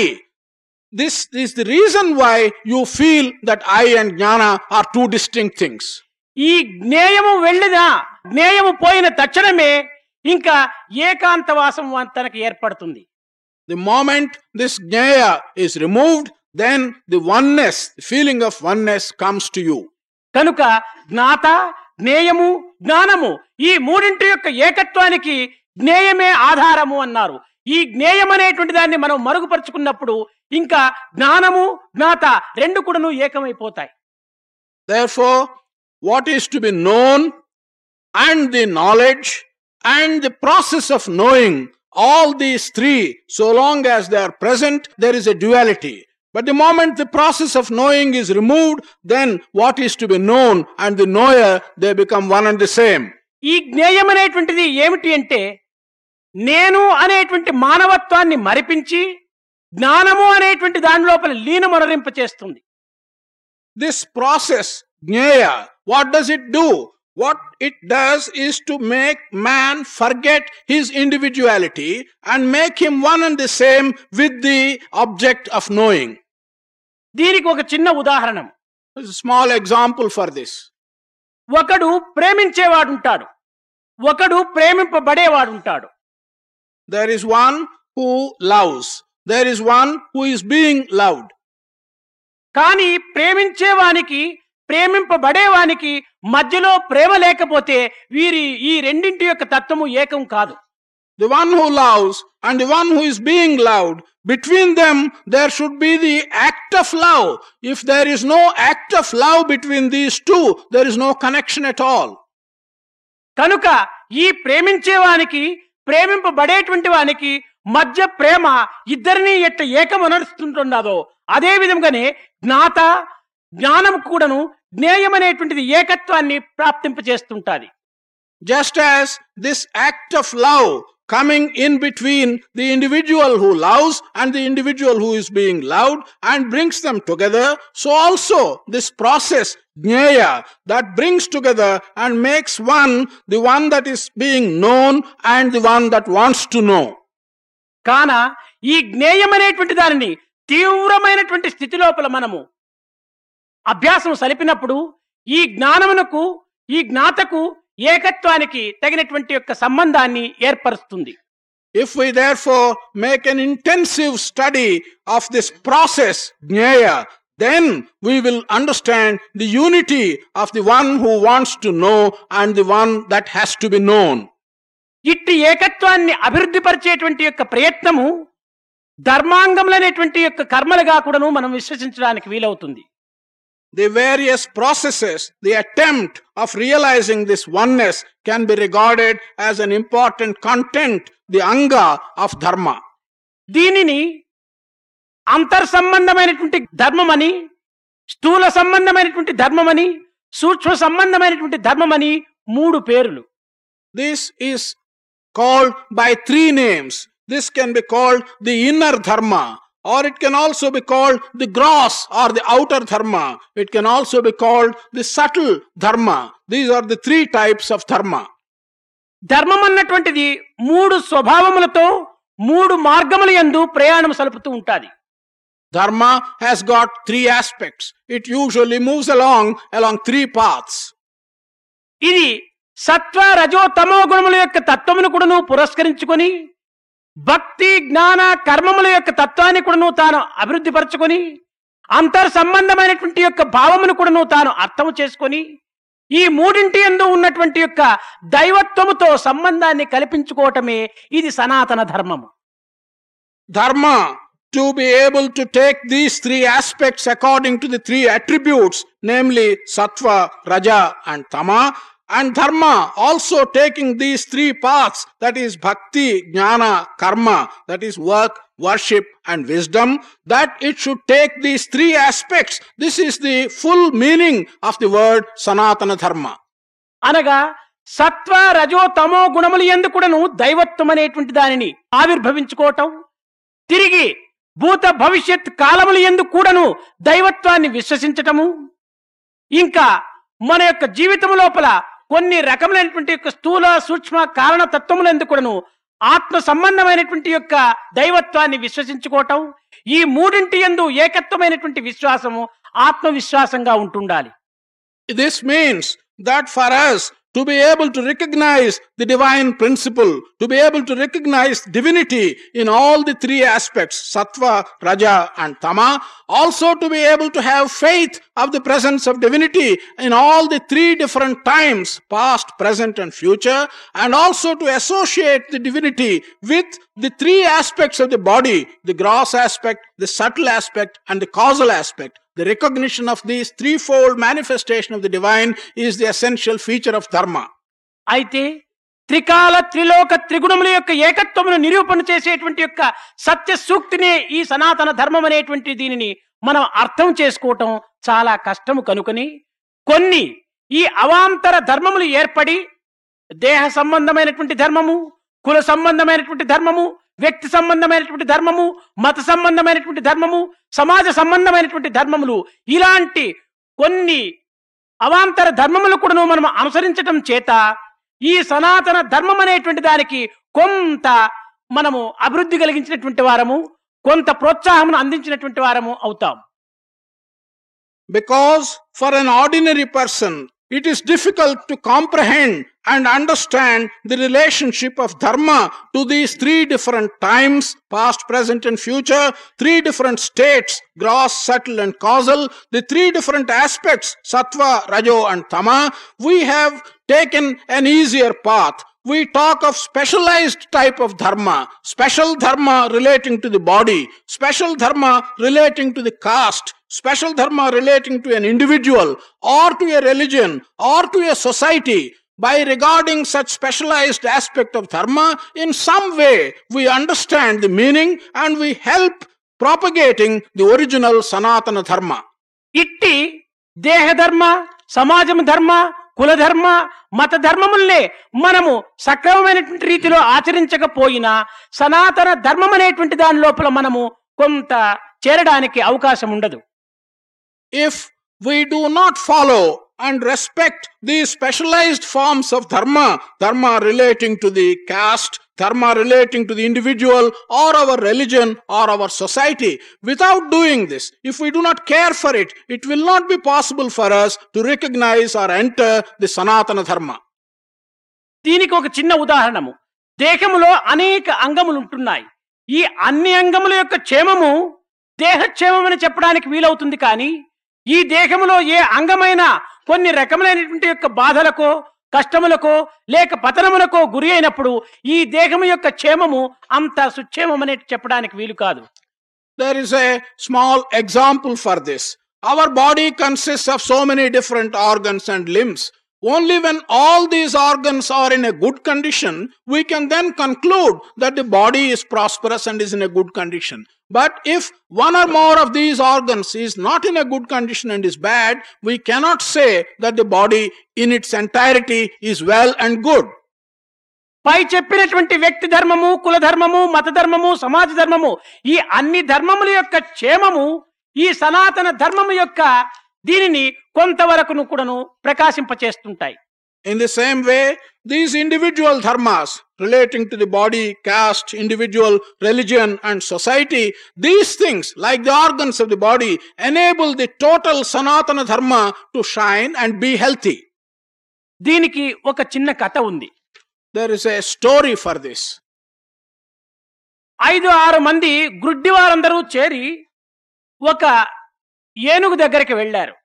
this is the reason why you feel that i and jnana are two distinct things ఈ జ్ఞేయము వెళ్ళిన జ్ఞేయము పోయిన తక్షణమే ఇంకా ఏకాంతవాసం తనకు ఏర్పడుతుంది the moment this jnaya is removed then the oneness the feeling of oneness comes to you కనుక జ్ఞాత జ్ఞేయము జ్ఞానము ఈ మూడింటి యొక్క ఏకత్వానికి జ్ఞేయమే ఆధారము అన్నారు ఈ జ్ఞేయం అనేటువంటి దాన్ని మనం మరుగుపరుచుకున్నప్పుడు ఇంకా జ్ఞానము జ్ఞాత రెండు కూడాను ఏకమైపోతాయి Therefore, what is to be known and the knowledge and the process of knowing, all these three, so long as they are present, there is a duality. But the moment the process of knowing is removed, then what is to be known and the knower, they become one and the same. ఈ జ్ఞేయం అనేటువంటిది ఏమిటి అంటే నేను అనేటువంటి మానవత్వాన్ని మరిపించి జ్ఞానము అనేటువంటి దాని లోపల లీన మొరరింప చేస్తుంది. This process జ్ఞేయ what does it do what it does is to make man forget his individuality and make him one and the same with the object of knowing దీనికి ఒక చిన్న ఉదాహరణ. స్మాల్ ఎగ్జాంపుల్ ఫర్ దిస్ ఒకడు ప్రేమించేవాడు ఉంటాడు ఒకడు ప్రేమింపబడేవాడు ఉంటాడు there is one who loves There is one who is being loved. కానీ ప్రేమించేవానికి ప్రేమింపబడేవానికి మధ్యలో ప్రేమ లేకపోతే వీరి ఈ రెండింటి యొక్క తత్వము ఏకం కాదు The one who loves and the one who is being loved, between them there should be the act of love. If there is no act of love between these two, there is no connection at all. కనుక ఈ ప్రేమించేవానికి ప్రేమింపబడేటువంటి వానికి మధ్య ప్రేమ ఇద్దరిని ఎట్ట ఏకమనరుస్తుంటుండదో అదే విధంగానే జ్ఞాత జ్ఞానం కూడాను జ్ఞేయమనేటువంటిది ఏకత్వాన్ని ప్రాప్తింపచేస్తుంటది. Just as this act of love coming in between the individual who loves and the individual who is being loved and brings them together so also this process జ్ఞేయ that brings together and makes one the one that is being known and the one that wants to know కాన ఈ జ్ఞేయం అనేటువంటి దానిని తీవ్రమైనటువంటి స్థితి లోపల మనము అభ్యాసం సలిపినప్పుడు ఈ జ్ఞానమునకు ఈ జ్ఞాతకు ఏకత్వానికి తగినటువంటి యొక్క సంబంధాన్ని ఏర్పరుస్తుంది. If we therefore make an intensive study of this process జ్ఞేయ then we will understand the unity of the one who wants to know and the one that has to be known ఇట్టి ఏకత్వాన్ని అభివృద్ధి పరిచేటువంటి యొక్క ప్రయత్నము ధర్మాంగములనేటువంటి యొక్క కర్మలుగా కూడాను మనం విశ్వసించడానికి వీలవుతుంది The various processes, the attempt of realizing this oneness can be regarded as an important content, the anga of dharma. దీనిని అంతర్ సంబంధమైనటువంటి ధర్మమని స్థూల సంబంధమైనటువంటి ధర్మమని సూక్ష్మ సంబంధమైనటువంటి ధర్మమని మూడు పేరులు This is called by three names. This can be called the inner dharma, or it can also be called the gross or the outer dharma. It can also be called the subtle dharma. These are the three types of dharma. ధర్మం అన్నటువంటిది మూడు స్వభావములతో మూడు మార్గముల యందు ప్రయాణం సలుపుతూ ఉంటాది Dharma has got three aspects. It usually moves along along three paths. ఇది సత్వ రజో తమో గుణముల యొక్క తత్వమును కూడాను పురస్కరించుకొని భక్తి జ్ఞాన కర్మముల యొక్క తత్వాన్ని కూడాను తాను అభివృద్ధి పరచుకొని అంతర్ సంబంధమైనటువంటి యొక్క భావమును కూడాను తాను అర్థం చేసుకొని ఈ మూడింటి ఎందు ఉన్నటువంటి యొక్క దైవత్వముతో సంబంధాన్ని కల్పించుకోవటమే ఇది సనాతన ధర్మము. ధర్మ to be able to take these three aspects according to the three attributes namely సత్వ రజ అండ్ తమ and dharma also taking these three paths that is bhakti, jnana, karma, that is work, worship, and wisdom, that it should take these three aspects. This is the full meaning of the word sanatana dharma. అనగా సత్వ రజో తమో గుణములు ఎందు కూడాను దైవత్వం అనేటువంటి దానిని ఆవిర్భవించుకోవటం తిరిగి భూత భవిష్యత్ కాలముల ఎందు కూడాను దైవత్వాన్ని విశ్వసించటము ఇంకా మన యొక్క జీవితం లోపల కొన్ని రకములైనటువంటి యొక్క స్థూల సూక్ష్మ కారణ తత్వములందు కూడాను ఆత్మ సంబంధమైనటువంటి యొక్క దైవత్వాన్ని విశ్వసించుకోవటం ఈ మూడింటి ఎందు ఏకత్వమైనటువంటి విశ్వాసము ఆత్మవిశ్వాసంగా ఉంటుండాలి. This means that for us to be able to recognize the divine principle, to be able to recognize divinity in all the three aspects, sattva, raja, and tama, also to be able to have faith of the presence of divinity in all the three different times, past, present, and future, and also to associate the divinity with the three aspects of the body, the gross aspect, the subtle aspect, and the causal aspect. The recognition of these threefold manifestation of the divine is the essential feature of dharma. అయితే త్రికాల త్రిలోక త్రిగుణముల యొక్క ఏకత్వమును నిరూపణ చేసేటువంటి యొక్క సత్య సూక్తినే ఈ సనాతన ధర్మం అనేటువంటి దీనిని మనం అర్థం చేసుకోవటం చాలా కష్టము కనుకని కొన్ని ఈ అవాంతర ధర్మములు ఏర్పడి దేహ సంబంధమైనటువంటి ధర్మము కుల సంబంధమైనటువంటి ధర్మము వ్యక్తి సంబంధమైనటువంటి ధర్మము మత సంబంధమైనటువంటి ధర్మము సమాజ సంబంధమైనటువంటి ధర్మములు ఇలాంటి కొన్ని అవాంతర ధర్మములు కూడాను మనం అనుసరించటం చేత ఈ సనాతన ధర్మం అనేటువంటి దానికి కొంత మనము అభివృద్ధి కలిగించినటువంటి వారము కొంత ప్రోత్సాహమును అందించినటువంటి వారము అవుతాం. Because for an ordinary person it is difficult to comprehend and understand the relationship of dharma to these three different times past, present, and future, three different states gross, subtle, and causal, the three different aspects sattva, rajo, and tama. We have taken an easier path. We talk of specialized type of dharma, special dharma relating to the body, special dharma relating to the caste, special dharma relating to an individual or to a religion or to a society by regarding such specialized aspect of dharma in some way we understand the meaning and we help propagating the original sanatana dharma ఇట్టి దేహధర్మ సమాజం ధర్మ కులధర్మ మత ధర్మముల్నే మనము సక్రమమైనటువంటి రీతిలో ఆచరించకపోయినా సనాతన ధర్మం అనేటువంటి దాని లోపల మనము కొంత చేరడానికి అవకాశం ఉండదు if we do not follow and respect these specialized forms of dharma, dharma relating to the caste, dharma relating to the individual or our religion or our society, without doing this, if we do not care for it, it will not be possible for us to recognize or enter the Sanatana Dharma. దీనికి ఒక చిన్న ఉదాహరణము దేహములో అనేక అంగములు ఉంటున్నాయి ఈ అన్ని అంగముల యొక్క క్షేమము దేహక్షేమం అని చెప్పడానికి వీలవుతుంది కానీ ఈ దేహములో ఏ అంగమైన కొన్ని రకములైనటువంటి యొక్క బాధలకో కష్టములకో లేక పతనములకో గురి అయినప్పుడు ఈ దేహము యొక్క క్షేమము అంత సుక్షేమం అనేది చెప్పడానికి వీలు కాదు. There is a small example for this our body consist of so many different organs and limbs Only when all these organs are in a good condition, we can then conclude that the body is prosperous and is in a good condition. But if one or more of these organs is not in a good condition and is bad, we cannot say that the body in its entirety is well and good. పై చెప్పినటువంటి వ్యక్తి ధర్మము కుల ధర్మము మత ధర్మము సమాజ ధర్మము ఈ అన్ని ధర్మముల యొక్క క్షేమము ఈ సనాతన ధర్మము యొక్క దీనిని కొంతవరకును కూడాను ప్రకాశింప చేస్తుంటాయి in the same way these individual Dharma's relating to the body caste individual religion and society these things like the organs of the body enable the total సనాతన ధర్మ to shine and be healthy దీనికి ఒక చిన్న కథ ఉంది. There is a story for this ఐదు ఆరు మంది గుడ్డి వారందరూ చేరి ఒక ఏనుగు దగ్గరికి వెళ్ళారు.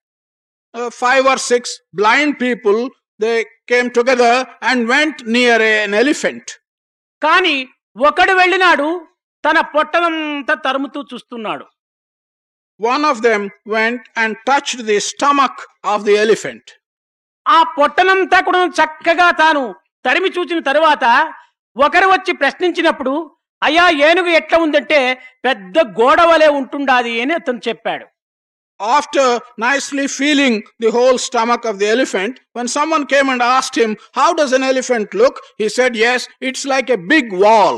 Uh, five or six blind people, they came together and went near an elephant. కానీ ఒకడు వెళ్ళినాడు తన పొట్టనంతా తరుముతూ చూస్తున్నాడు One of them went and touched the stomach of the elephant. ఆ పొట్టనంతా కూడా చక్కగా తాను తరిమి చూచిన తరువాత ఒకరు వచ్చి ప్రశ్నించినప్పుడు అయ్యా ఏనుగు ఎట్లా ఉందంటే పెద్ద గోడ వలె ఉంటుండాది అని అతను చెప్పాడు After nicely feeling the whole stomach of the elephant, when someone came and asked him, How does an elephant look? He said, Yes, it's like a big wall.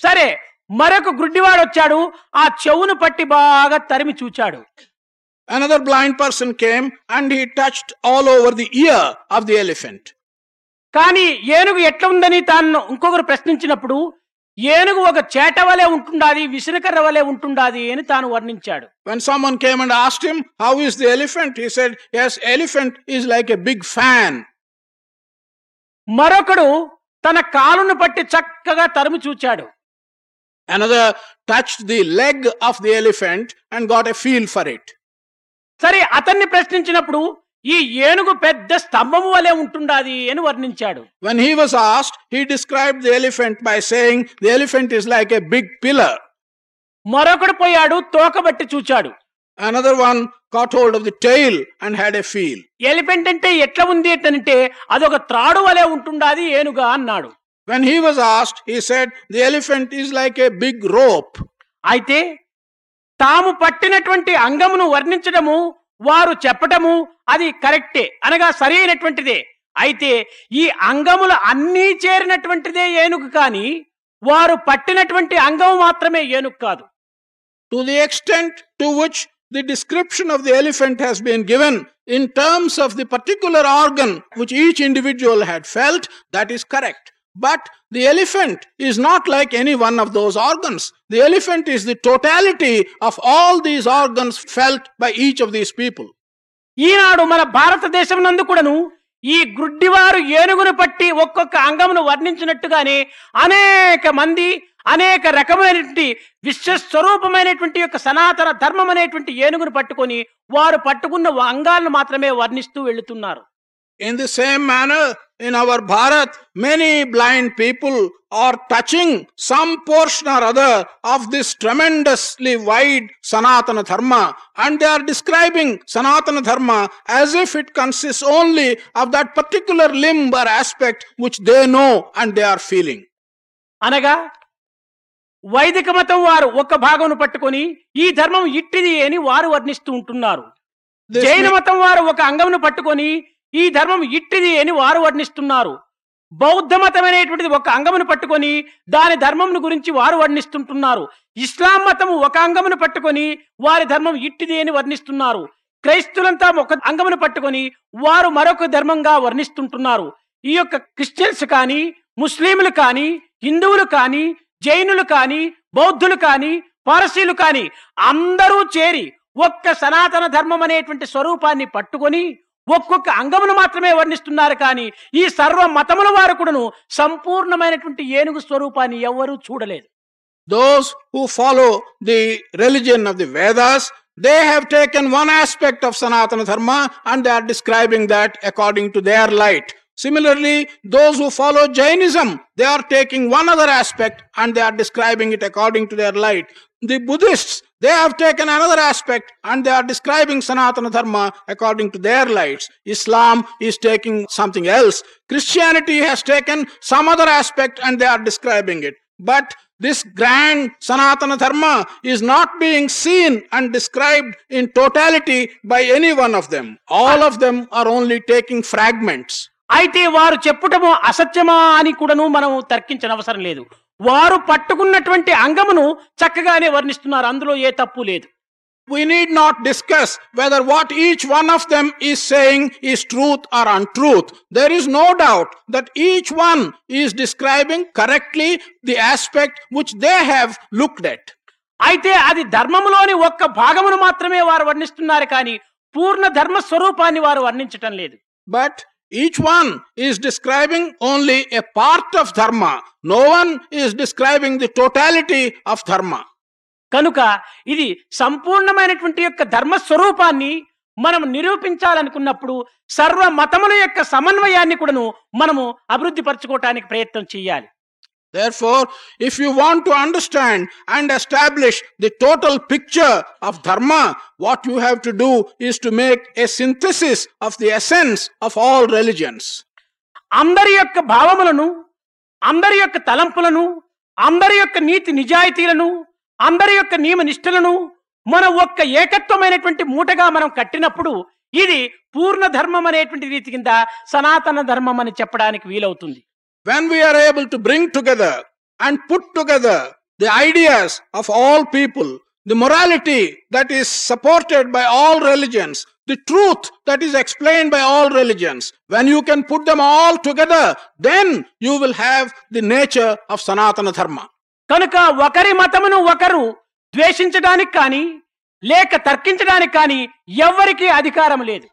సరే మరొక గుడ్డివాడు వచ్చాడు ఆ చెవును పట్టి బాగా తరిమి చూచాడు Another blind person came and he touched all over the ear of the elephant. కానీ ఏనుగు ఎట్లా ఉందని తాను ఇంకొకరు ప్రశ్నించినప్పుడు ఏనుగు ఒక చేట వలె ఉంటుండాది విసునకర్ర వలె ఉంటుండాది అని తాను వర్ణించాడు When someone came and asked him, How is the elephant? He said, Yes, elephant is like a big fan. మరొకడు తన కాలును పట్టి చక్కగా తరిమి చూచాడు Another touched the leg of the elephant and got a feel for it. సరే అతన్ని ప్రశ్నించినప్పుడు ఈ ఏనుగు పెద్ద స్తంభము వలె ఉంటుండాది అని వర్ణించాడు. One he was asked he describe the elephant by saying the elephant is like a big pillar మరొకడు పోయాడు తోకబట్టి చూచాడు. Another one caught hold of the tail and had a feel elephant అంటే ఎట్లా ఉంది అంటే ఒక త్రాడు వలె ఉంటుండాది ఏనుగా అన్నాడు. When he was asked he said the elephant is like a big rope అయితే తాము పట్టినటువంటి అంగమును వర్ణించడము వారు చెప్పటము అది కరెక్టే అనగా సరైనటువంటిదే. అయితే ఈ అంగములు అన్నీ చేరినటువంటిదే ఏనుగు కాని వారు పట్టినటువంటి అంగం మాత్రమే ఏనుగు కాదు. To the extent to which the description of the elephant has been given in terms of the particular organ which each individual had felt that is correct But the elephant is not like any one of those organs. The elephant is the totality of all these organs felt by each of these people. ఈనాడు మన భారతదేశం నందు కూడాను ఈ గుడ్డివారు ఏనుగును పట్టి ఒక్కొక్క అంగమును వర్ణించినట్టుగానే అనేక మంది అనేక రకమైనటువంటి విశ్వస్వరూపమైనటువంటి యొక్క సనాతన ధర్మం అనేటువంటి ఏనుగును పట్టుకొని వారు పట్టుకున్న అంగాలను మాత్రమే వర్ణిస్తూ వెళుతున్నారు In the same manner, in our Bharat, many blind people are touching some portion or other of this tremendously wide Sanatana Dharma and they are describing Sanatana Dharma as if it consists only of that particular limb or aspect which they know and they are feeling. అనగా వైదిక మతం వారు ఒక్క భాగమును పట్టుకొని ఈ ధర్మం ఇట్టిది అని వారు వర్ణిస్తూ ఉంటున్నారు జైన మతం వారు ఒక అంగమును పట్టుకొని ఈ ధర్మం ఇట్టిది అని వారు వర్ణిస్తున్నారు. బౌద్ధ మతం అనేటువంటిది ఒక అంగమును పట్టుకొని దాని ధర్మమును గురించి వారు వర్ణిస్తుంటున్నారు. ఇస్లాం మతము ఒక అంగమును పట్టుకొని వారి ధర్మం ఇట్టిది అని వర్ణిస్తున్నారు. క్రైస్తులంతా ఒక అంగమును పట్టుకొని వారు మరొక ధర్మంగా వర్ణిస్తుంటున్నారు. ఈ యొక్క క్రిస్టియన్స్ కానీ ముస్లింలు కానీ హిందువులు కానీ జైనులు కానీ బౌద్ధులు కానీ పారసీలు కానీ అందరూ చేరి ఒక్క సనాతన ధర్మం అనేటువంటి స్వరూపాన్ని పట్టుకొని ఒక్కొక్క అంగమును మాత్రమే వర్ణిస్తున్నారు కానీ ఈ సర్వ మతముల వారు కూడాను సంపూర్ణమైనటువంటి ఏనుగు స్వరూపాన్ని ఎవరూ చూడలేదు. Those who follow the religion of the Vedas they have taken one aspect of సనాతన ధర్మ and they are describing that according to their light similarly those who follow Jainism they are taking one other aspect and they are describing it according to their light the Buddhist they have taken another aspect and they are describing Sanatana Dharma according to their lights. Islam is taking something else. Christianity has taken some other aspect and they are describing it. But this grand Sanatana Dharma is not being seen and described in totality by any one of them. All of them are only taking fragments. అయితే వారు చెప్పుటము అసత్యమా అని కూడాను మనం తర్కించనవసరం లేదు వారు పట్టుకున్నటువంటి అంగమును చక్కగానే వర్ణిస్తున్నారు అందులో ఏ తప్పు లేదు We need not discuss whether what each one of them is saying is truth or untruth. There is no doubt that each one is describing correctly the aspect which they have looked at. అయితే అది ధర్మములోని ఒక్క భాగమును మాత్రమే వారు వర్ణిస్తున్నారు కానీ పూర్ణ ధర్మ స్వరూపాన్ని వారు వర్ణించటం లేదు But each one is describing only a part of dharma. No one is describing the totality of dharma. కనుక ఇది సంపూర్ణమైనటువంటి యొక్క ధర్మ స్వరూపాన్ని మనం నిరూపించాలనుకున్నప్పుడు సర్వ మతముల యొక్క సమన్వయాన్ని కూడాను మనము అభివృద్ధి పరచుకోవటానికి ప్రయత్నం చేయాలి Therefore, if you want to understand and establish the total picture of dharma, what you have to do is to make a synthesis of the essence of all religions. అందరి యొక్క భావములను అందరి యొక్క తలంపులను అందరి యొక్క నీతి నిజాయితీలను అందరి యొక్క నియమ నిష్ఠలను మన ఒక్క ఏకత్వమైనటువంటి మూటగా మనం కట్టినప్పుడు ఇది పూర్ణ ధర్మం అనేటువంటి రీతి కింద సనాతన ధర్మం అని చెప్పడానికి వీలవుతుంది When we are able to bring together and put together the ideas of all people, the morality that is supported by all religions, the truth that is explained by all religions, when you can put them all together, then you will have the nature of Sanatana Dharma. కనుక ఒకరి మతమును ఒకరు ద్వేషించడానికి కానీ లేక తర్కించడానికి కానీ ఎవ్వరికీ అధికారం లేదు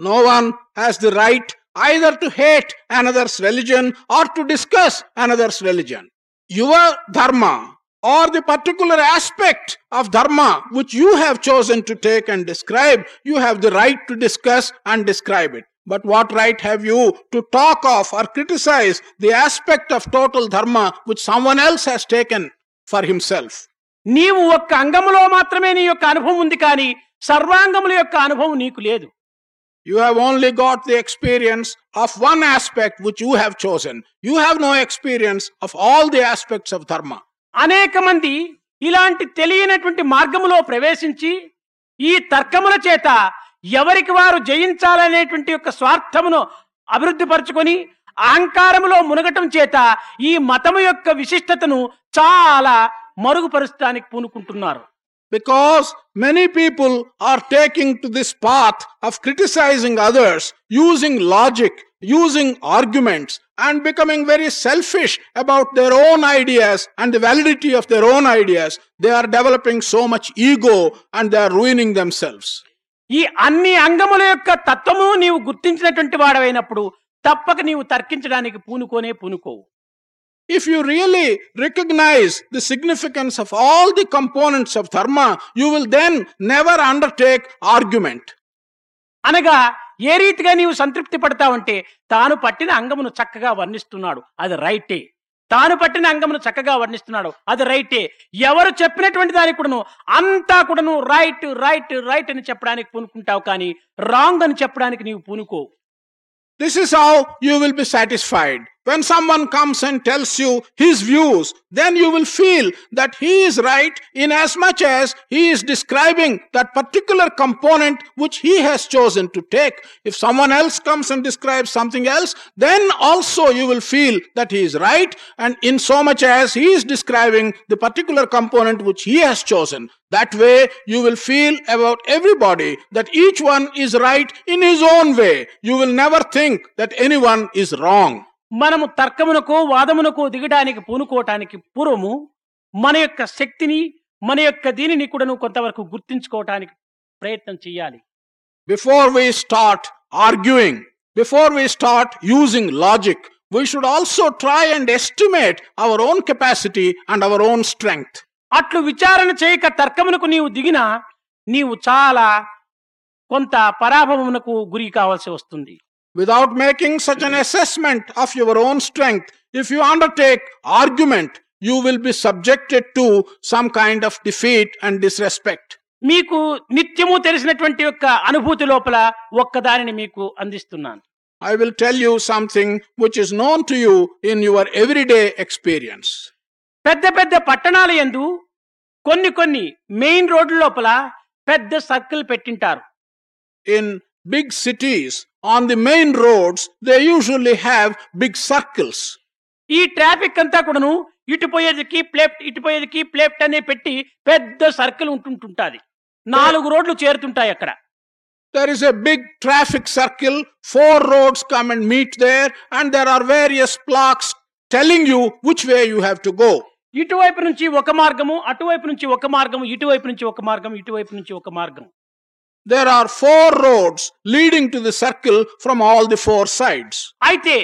No one has the right either to hate another's religion or to discuss another's religion. Your dharma or the particular aspect of dharma which you have chosen to take and describe, you have the right to discuss and describe it. But what right have you to talk of or criticize the aspect of total dharma which someone else has taken for himself? నీవు ఒక్క అంగములో మాత్రమే నీ యొక్క అనుభవం ఉంది కానీ సర్వాంగముల యొక్క అనుభవం నీకు లేదు You have only got the experience of one aspect which you have chosen. You have no experience of all the aspects of dharma. అనేక మంది ఇలాంటి తెలియనటువంటి మార్గములో ప్రవేశించి ఈ తర్కముల చేత ఎవరికి వారు జయించాలనేటువంటి యొక్క స్వార్థమును అభివృద్ధి పరుచుకొని అహంకారములో మునగటం చేత ఈ మతము యొక్క విశిష్టతను చాలా మరుగుపరుస్తానికి పూనుకుంటున్నారు Because many people are taking to this path of criticizing others, using logic, using arguments, and becoming very selfish about their own ideas and the validity of their own ideas. They are developing so much ego and they are ruining themselves. ఈ అన్ని అంగముల యొక్క తత్వము నీవు గుర్తించినటువంటి వాడవైనప్పుడు తప్పక నీవు తర్కించడానికి పూనుకోనే పూనుకోవు If you really recognize the significance of all the components of dharma, you will then never undertake argument. అనగా ఏ రీతిగా నీవు సంతృప్తి పడతావంటే తాను పట్టిన అంగమును చక్కగా వర్ణిస్తున్నాడు. అది రైటే. తాను పట్టిన అంగమును చక్కగా వర్ణిస్తున్నాడు. అది రైటే. ఎవరు చెప్పినటువంటి దానికి కూడాను అంతా కూడాను రైట్ రైట్ రైట్ అని చెప్పడానికి పూనుకుంటావు కానీ రాంగ్ అని చెప్పడానికి నీవు పూనుకో This is how you will be satisfied. When someone comes and tells you his views, then you will feel that he is right in as much as he is describing that particular component which he has chosen to take. If someone else comes and describes something else, then also you will feel that he is right, and in so much as he is describing the particular component which he has chosen. That way, you will feel about everybody that each one is right in his own way. You will never think that anyone is wrong. మనము తర్కమునకు వాదమునకు దిగడానికి పూనుకోవటానికి పూర్వము మన యొక్క శక్తిని మన యొక్క దీనిని కూడాను కొంతవరకు గుర్తించుకోవటానికి ప్రయత్నం చేయాలి Before we start arguing, before we start using logic, we should also try and estimate our own capacity and our own strength. అట్లు విచారణ చేయక తర్కమునకు నీవు దిగినా నీవు చాలా కొంత పరాభవమునకు గురి కావాల్సి వస్తుంది Without making such an assessment of your own strength, if you undertake argument, you will be subjected to some kind of defeat and disrespect. మీకు నిత్యము తెలిసినటువంటి యొక్క అనుభూతి లోపల ఒక్కదానిని మీకు అందిస్తున్నాను I will tell you something which is known to you in your everyday experience. పెద్ద పెద్ద పట్టణాల యందు కొన్ని కొన్ని మెయిన్ రోడ్ల లోపల పెద్ద సర్కిల్ పెట్టింటారు In big cities, on the main roads, they usually have big circles. ఈ ట్రాఫిక్ అంతా కూడాను ఇటు పోయేదికి ప్లెఫ్ట్ ఇటు పోయేదికి ప్లెఫ్ట్ అనే పెట్టి పెద్ద సర్కిల్ ఉంటుంటుంటాది నాలుగు రోడ్లు చేరుతుంటాయి అక్కడ There is a big traffic circle, four roads come and meet there, and there are various plaques telling you which way you have to go. ఇటువైపు నుంచి ఒక మార్గము అటువైపు నుంచి ఒక మార్గము ఇటువైపు నుంచి ఒక మార్గం ఇటువైపు నుంచి ఒక మార్గం There are four roads leading to the circle from all the four sides. అయితే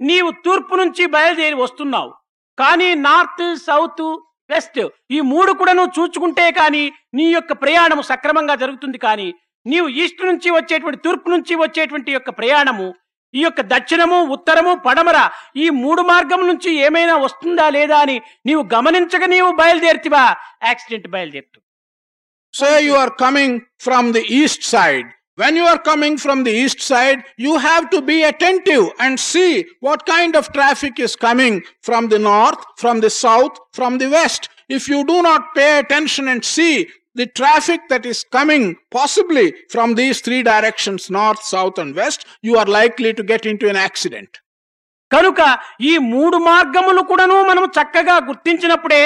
నీవు తూర్పు నుంచి బయలుదేరి వస్తున్నావు. కానీ నార్త్ సౌత్ వెస్ట్ ఈ మూడు కూడా నువ్వు చూచుకుంటే కానీ నీ యొక్క ప్రయాణము సక్రమంగా జరుగుతుంది కానీ నీవు ఈస్ట్ నుంచి వచ్చేటువంటి తూర్పు నుంచి వచ్చేటువంటి యొక్క ప్రయాణము ఈ యొక్క దక్షిణము ఉత్తరము పడమర ఈ మూడు మార్గం నుంచి ఏమైనా వస్తుందా లేదా అని నీవు గమనించక నీవు బయలుదేరుతివా? యాక్సిడెంట్ బయలుదేరుతు. Say you are coming from the east side. When you are coming from the east side, you have to be attentive and see what kind of traffic is coming from the north, from the south, from the west. If you do not pay attention and see the traffic that is coming possibly from these three directions north, south, and west, you are likely to get into an accident. కనుక ఈ మూడు మార్గములు కూడాను మనం చక్కగా గుర్తించినప్పుడే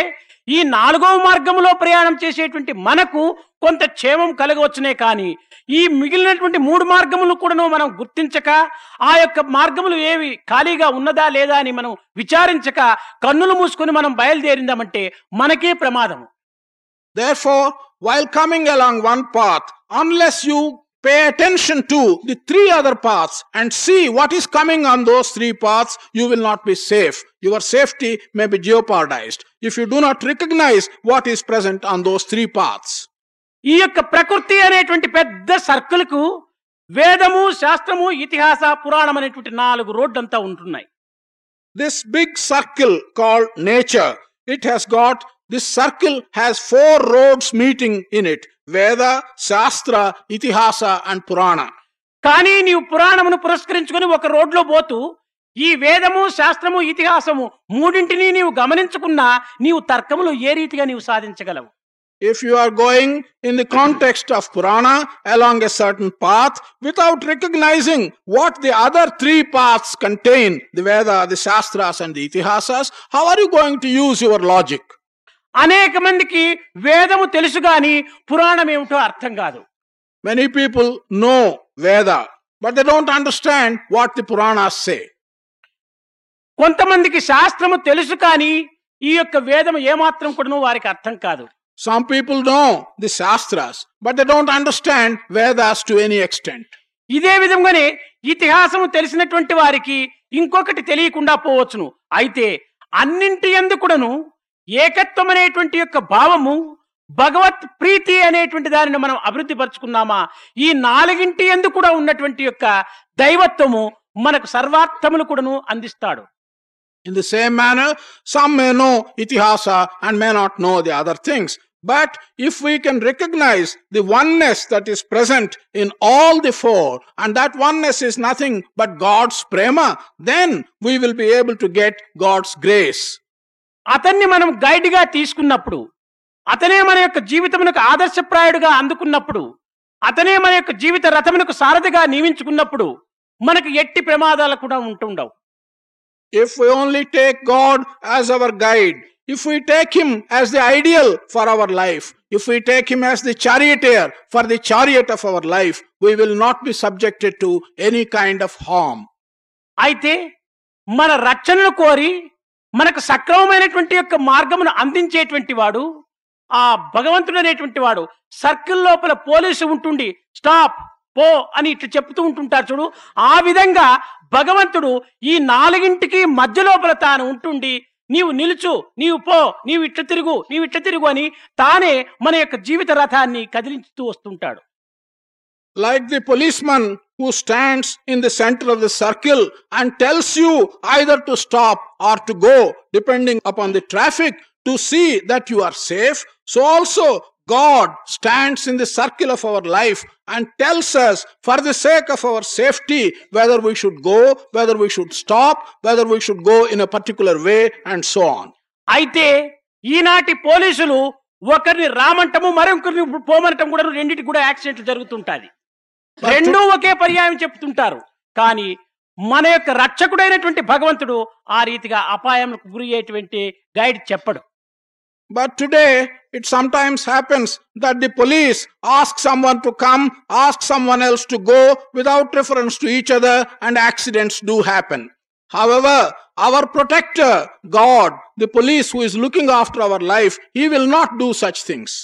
ఈ నాలుగవ మార్గములో ప్రయాణం చేసేటువంటి మనకు కొంత క్షేమం కలగవచ్చునే కానీ ఈ మిగిలినటువంటి మూడు మార్గములు కూడాను మనం గుర్తించక ఆ యొక్క మార్గములు ఏవి ఖాళీగా ఉన్నదా లేదా అని మనం విచారించక కన్నులు మూసుకొని మనం బయలుదేరిందామంటే మనకే ప్రమాదము. Therefore, while coming along one path, unless you pay attention to the three other paths and see what is coming on those three paths, you will not be safe. Your safety may be jeopardized if you do not recognize what is present on those three paths. ఈ యొక్క ప్రకృతి అనేటువంటి పెద్ద సర్కిల్కు వేదము శాస్త్రము ఇతిహాస పురాణం అనేటువంటి నాలుగు రోడ్డంతా ఉంటున్నాయి This big circle called nature, it has got this circle has four roads meeting in it Veda, Shastra, Itihasa, and Purana. కానీ నీవు పురాణమును పురస్కరించుకొని ఒక రోడ్లో పోతూ ఈ వేదము శాస్త్రము ఇతిహాసము మూడింటిని నీవు గమనించుకున్నా నీవు తర్కములు ఏ రీతిగా నీవు సాధించగలవు If you are going in the context of Purana along a certain path without recognizing what the other three paths contain, the Veda, the Shastras, and the Itihasas, how are you going to use your logic? అనేక మందికి వేదము తెలుసు గాని పురాణం ఏమిటో అర్థం కాదు. Many people know Veda but they don't understand what the Puranas say కొంతమందికి శాస్త్రము తెలుసు కానీ ఈ యొక్క వేదము ఏమాత్రం కూడా వారికి అర్థం కాదు. Some people know the Shastras but they don't understand Vedas to any extent ఇదే విధంగానే ఇతిహాసము తెలిసినటువంటి వారికి ఇంకొకటి తెలియకుండా పోవచ్చును. అయితే అన్నింటి ఎందు కూడాను ఏకత్వం అనేటువంటి యొక్క భావము భగవత్ ప్రీతి అనేటువంటి దానిని మనం అభివృద్ధి పరుచుకున్నామా ఈ నాలుగింటి ఎందు కూడా ఉన్నటువంటి యొక్క దైవత్వము మనకు సర్వార్థములు కూడాను అందిస్తాడు. In the same manner some may know Itihasa and may not know the other things but if we can recognise the oneness that is present in all the four and that oneness is nothing but God's Prema then we will be able to get God's grace అతన్ని మనం గైడ్గా తీసుకున్నప్పుడు అతనే మన యొక్క జీవితమునకు ఆదర్శప్రాయుడుగా అందుకున్నప్పుడు అతనే మన యొక్క జీవిత రథమునకు సారథిగా నియమించుకున్నప్పుడు మనకు ఎట్టి ప్రమాదాలు కూడా ఉంటుండవు If we only take God as our guide, if we take Him as the ideal for our life, if we take Him as the charioteer for the chariot of our life, we will not be subjected to any kind of harm. అయితే మన రక్షణను కోరి మనకు సక్రమమైనటువంటి యొక్క మార్గమును అందించేటువంటి వాడు ఆ భగవంతుడు అనేటువంటి వాడు సర్కిల్ లోపల పోలీసు ఉంటుండి స్టాప్ పో అని ఇట్లా చెప్తూ ఉంటుంటారు చూడు. ఆ విధంగా భగవంతుడు ఈ నాలుగింటికి మధ్య లోపల తాను ఉంటుండి నీవు నిలుచు నీవు పో నీవు ఇట్ల తిరుగు నీవు ఇట్ల తిరుగు అని తానే మన యొక్క జీవిత రథాన్ని కదిలించుతూ వస్తుంటాడు. Like the policeman who stands in the center of the circle and tells you either to stop or to go, depending upon the traffic, to see that you are safe, so also God stands in the circle of our life and tells us, for the sake of our safety, whether we should go, whether we should stop, whether we should go in a particular way, and so on. అయితే ఈనాటి పోలీసులు ఒకరిని రామంటము మరొకరిని పోమనటం కూడా రెండింటికి కూడా యాక్సిడెంట్లు జరుగుతుంటాయి రెండూ ఒకే పర్యాయం చెప్తుంటారు. కానీ మన యొక్క రక్షకుడైనటువంటి భగవంతుడు ఆ రీతిగా అపాయంకు గురి అయ్యేటువంటి గైడ్ చెప్పడు. But today it sometimes happens that the police ask someone to come ask someone else to go without reference to each other and accidents do happen however our protector God the police who is looking after our life he will not do such things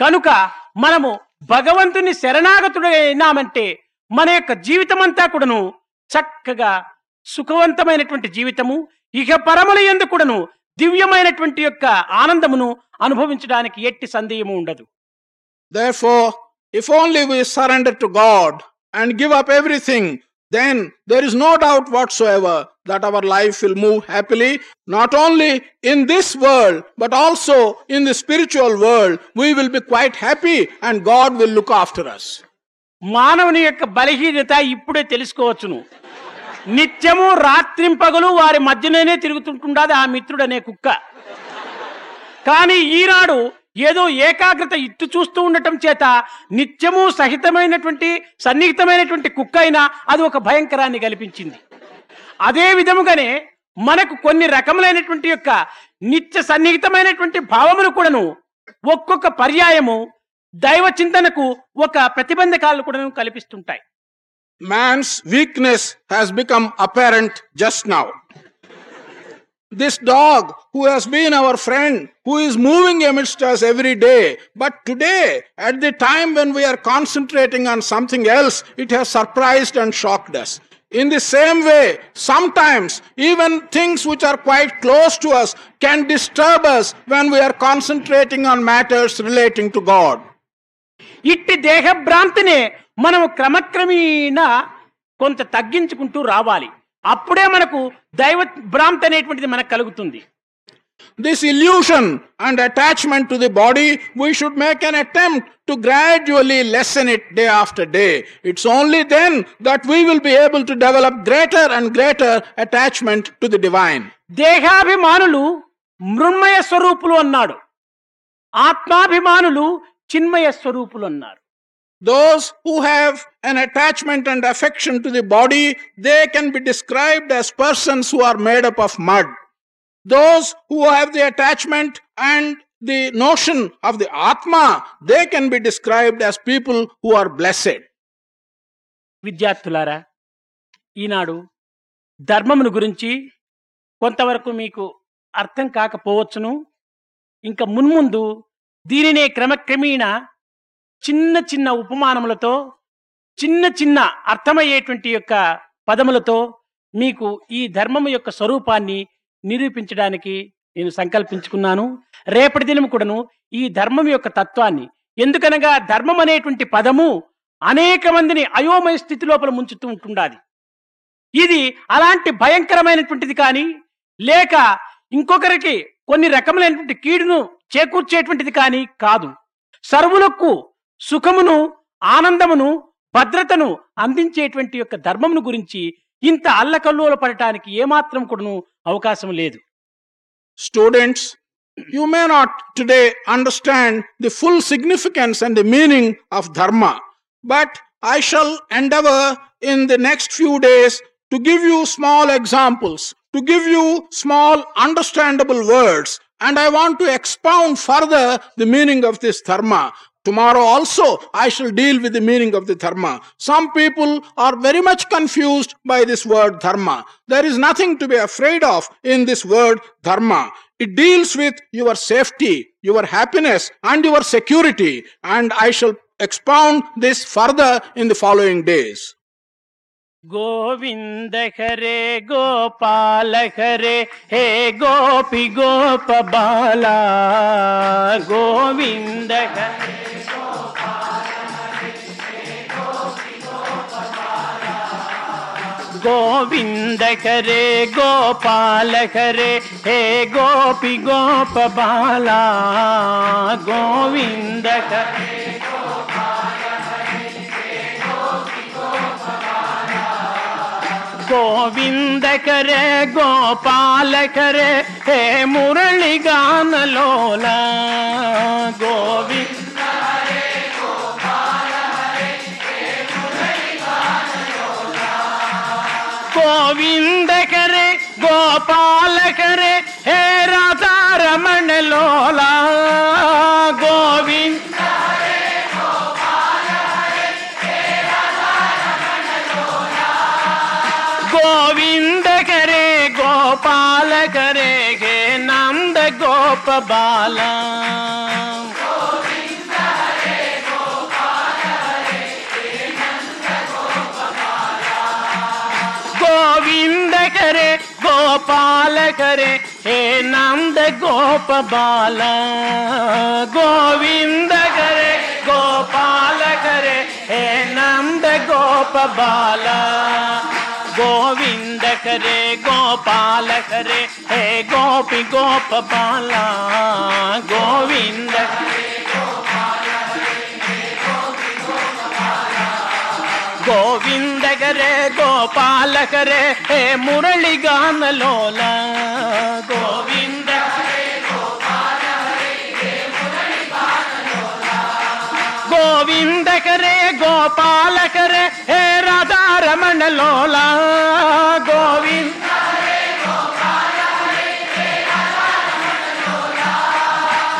కనుక మనము భగవంతుని శరణాగతుడు అయినామంటే మన యొక్క జీవితం అంతా కూడాను చక్కగా సుఖవంతమైనటువంటి జీవితము ఇక పరముల ఎందు కూడాను దివ్యమైనటువంటి యొక్క ఆనందమును అనుభవించడానికి ఎట్టి సందేహము ఉండదు. Therefore, if only we surrender to God and give up everything, then there is no doubt whatsoever that our life will move happily, not only in this world, but also in the spiritual world. We will be quite happy and God will look after us. మానవుని యొక్క బలహీనత ఇప్పుడే తెలుసుకోవచ్చును నిత్యము రాత్రింపగలు వారి మధ్యలోనే తిరుగుతుంటుండదు ఆ మిత్రుడనే కుక్క కానీ ఈనాడు ఏదో ఏకాగ్రత ఇట్టు చూస్తూ ఉండటం చేత నిత్యము సహితమైనటువంటి సన్నిహితమైనటువంటి కుక్క అయినా అది ఒక భయంకరాన్ని కల్పించింది. అదే విధముగానే మనకు కొన్ని రకములైనటువంటి యొక్క నిత్య సన్నిహితమైనటువంటి భావములు కూడాను ఒక్కొక్క పర్యాయము దైవ చింతనకు ఒక ప్రతిబంధకాలను కూడాను కల్పిస్తుంటాయి. Man's weakness has become apparent just now This dog who has been our friend, who is moving amidst us every day, but today, at the time when we are concentrating on something else, it has surprised and shocked us. In the same way, sometimes even things which are quite close to us can disturb us when we are concentrating on matters relating to God. ఇట్టి దేహభ్రాంతినే మనం క్రమక్రమేణ కొంత తగ్గించుకుంటూ రావాలి అప్పుడే మనకు దైవ భ్రాంతి అనేటువంటిది మనకు కలుగుతుంది. This illusion and attachment to the body we should make an attempt to gradually lessen it day after day it's only then that we will be able to develop greater and greater attachment to the divine దేహాభిమానులు మృన్మయ స్వరూపులు అన్నాడు. ఆత్మాభిమానులు చిన్మయ స్వరూపులు అన్నారు. Those who have an attachment and affection to the body, they can be described as persons who are made up of mud. Those who have the attachment and the notion of the Atma, they can be described as people who are blessed. విద్యార్థులారా ఈనాడు ధర్మమును గురించి కొంతవరకు మీకు అర్థం కాకపోవచ్చును ఇంకా మున్ముందు దీనినే క్రమక్రమేణా చిన్న చిన్న ఉపమానములతో చిన్న చిన్న అర్థమయ్యేటువంటి యొక్క పదములతో మీకు ఈ ధర్మము యొక్క స్వరూపాన్ని నిరూపించడానికి నేను సంకల్పించుకున్నాను. రేపటి దినం కూడాను ఈ ధర్మం యొక్క తత్వాన్ని ఎందుకనగా ధర్మం అనేటువంటి పదము అనేక మందిని అయోమయ స్థితి లోపల ముంచుతూ ఉంటుండాలి ఇది అలాంటి భయంకరమైనటువంటిది కానీ లేక ఇంకొకరికి కొన్ని రకములైనటువంటి కీడును చేకూర్చేటువంటిది కానీ కాదు. సర్వులకు సుఖమును ఆనందమును భద్రతను అందించేటువంటి యొక్క ధర్మమును గురించి ఇంత అల్లకల్లోల పడటానికి ఏమాత్రం కూడాను అవకాశం లేదు. Students you may not today understand the full significance and the meaning of ధర్మ but I shall endeavour in the next few days to give you small examples to give you small understandable words and I want to expound further the meaning of this ధర్మ Tomorrow also I shall deal with the meaning of the dharma. Some people are very much confused by this word dharma. There is nothing to be afraid of in this word dharma. It deals with your safety, your happiness, and your security. And I shall expound this further in the following days. Govinda Hare Gopala ஹரே ஹே கோபி கோப பாலா கோவிந்த கோவிந்த ஹரே கோபால ஹரே ஹே கோபி கோப பாலா கோவிந்த गोविंद करे, गोपाल करे, हे मुरली गान लोला। गोविंद गोविंद करे, गोपाल करे, हे राधा रमन लोला। గోపాల కరే హే నంద గోప బాల గోవింద కరే గోపాల కరే హే నంద గోప బాల గోవింద కరే గోపాల కరే హే నంద గోప गोविंद करे, गोपाल करे, हे गोपी गोप पाला गोविंद गोविंद करे, गोपाल करे, हे मुरली गान लोला, गोविंद गोविंद करे, गोपाल కరే హే రాధారమణ లోల గోవింద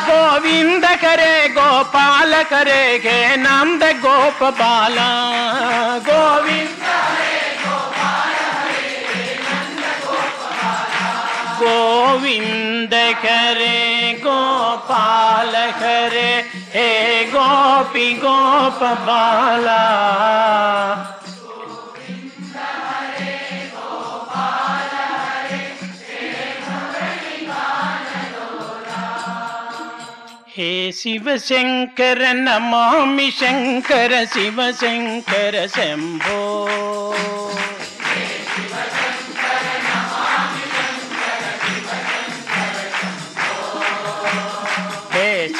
గోవింద కరే గోపాల కరే హే నంద గోప బాల గోవింద గోవింద కరే గోపాల కరే హే గోపి हे गोपी गोप बाला। हे शिवशङ्कर नमामि शङ्कर शिवशङ्कर शम्भो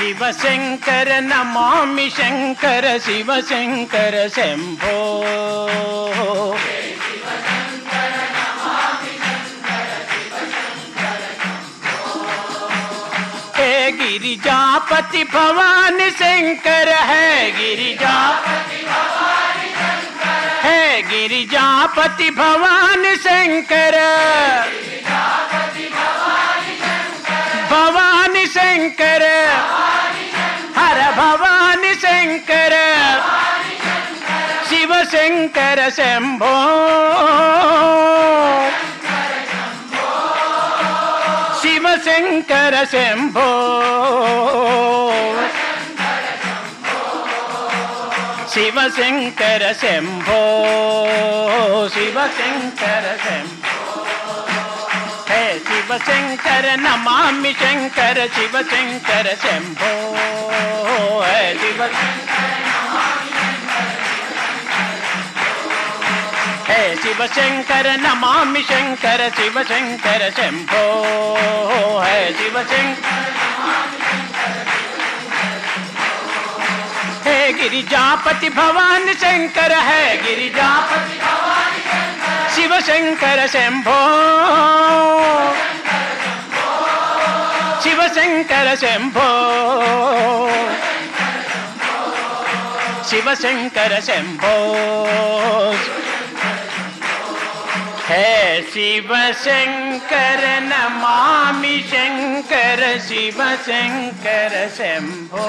शिव शंकर नमामि शिव शंकर शंभो। हे गिरिजापति भवान शंकर, है गिरिजा है गिरिजापति भवान शंकर, भवान शंकर हर भवानी शंकर शिव शंकर शंभो शिव शंकर शंभो शिव शंकर शंभो शिव शंकर शंभो शिवशङ्कर नमामि शिव शंकर शंभो। शिव। हे शंकर नमामि शंकर शंभो। है शिव शंकर है गिरिजापति भवान शंकर, है गिरिजापति शिव शंकर शंभो। शङ्कर शम्भो शिवशङ्कर शम्भो हे शिवशङ्कर नमामि शङ्कर शिवशङ्कर शम्भो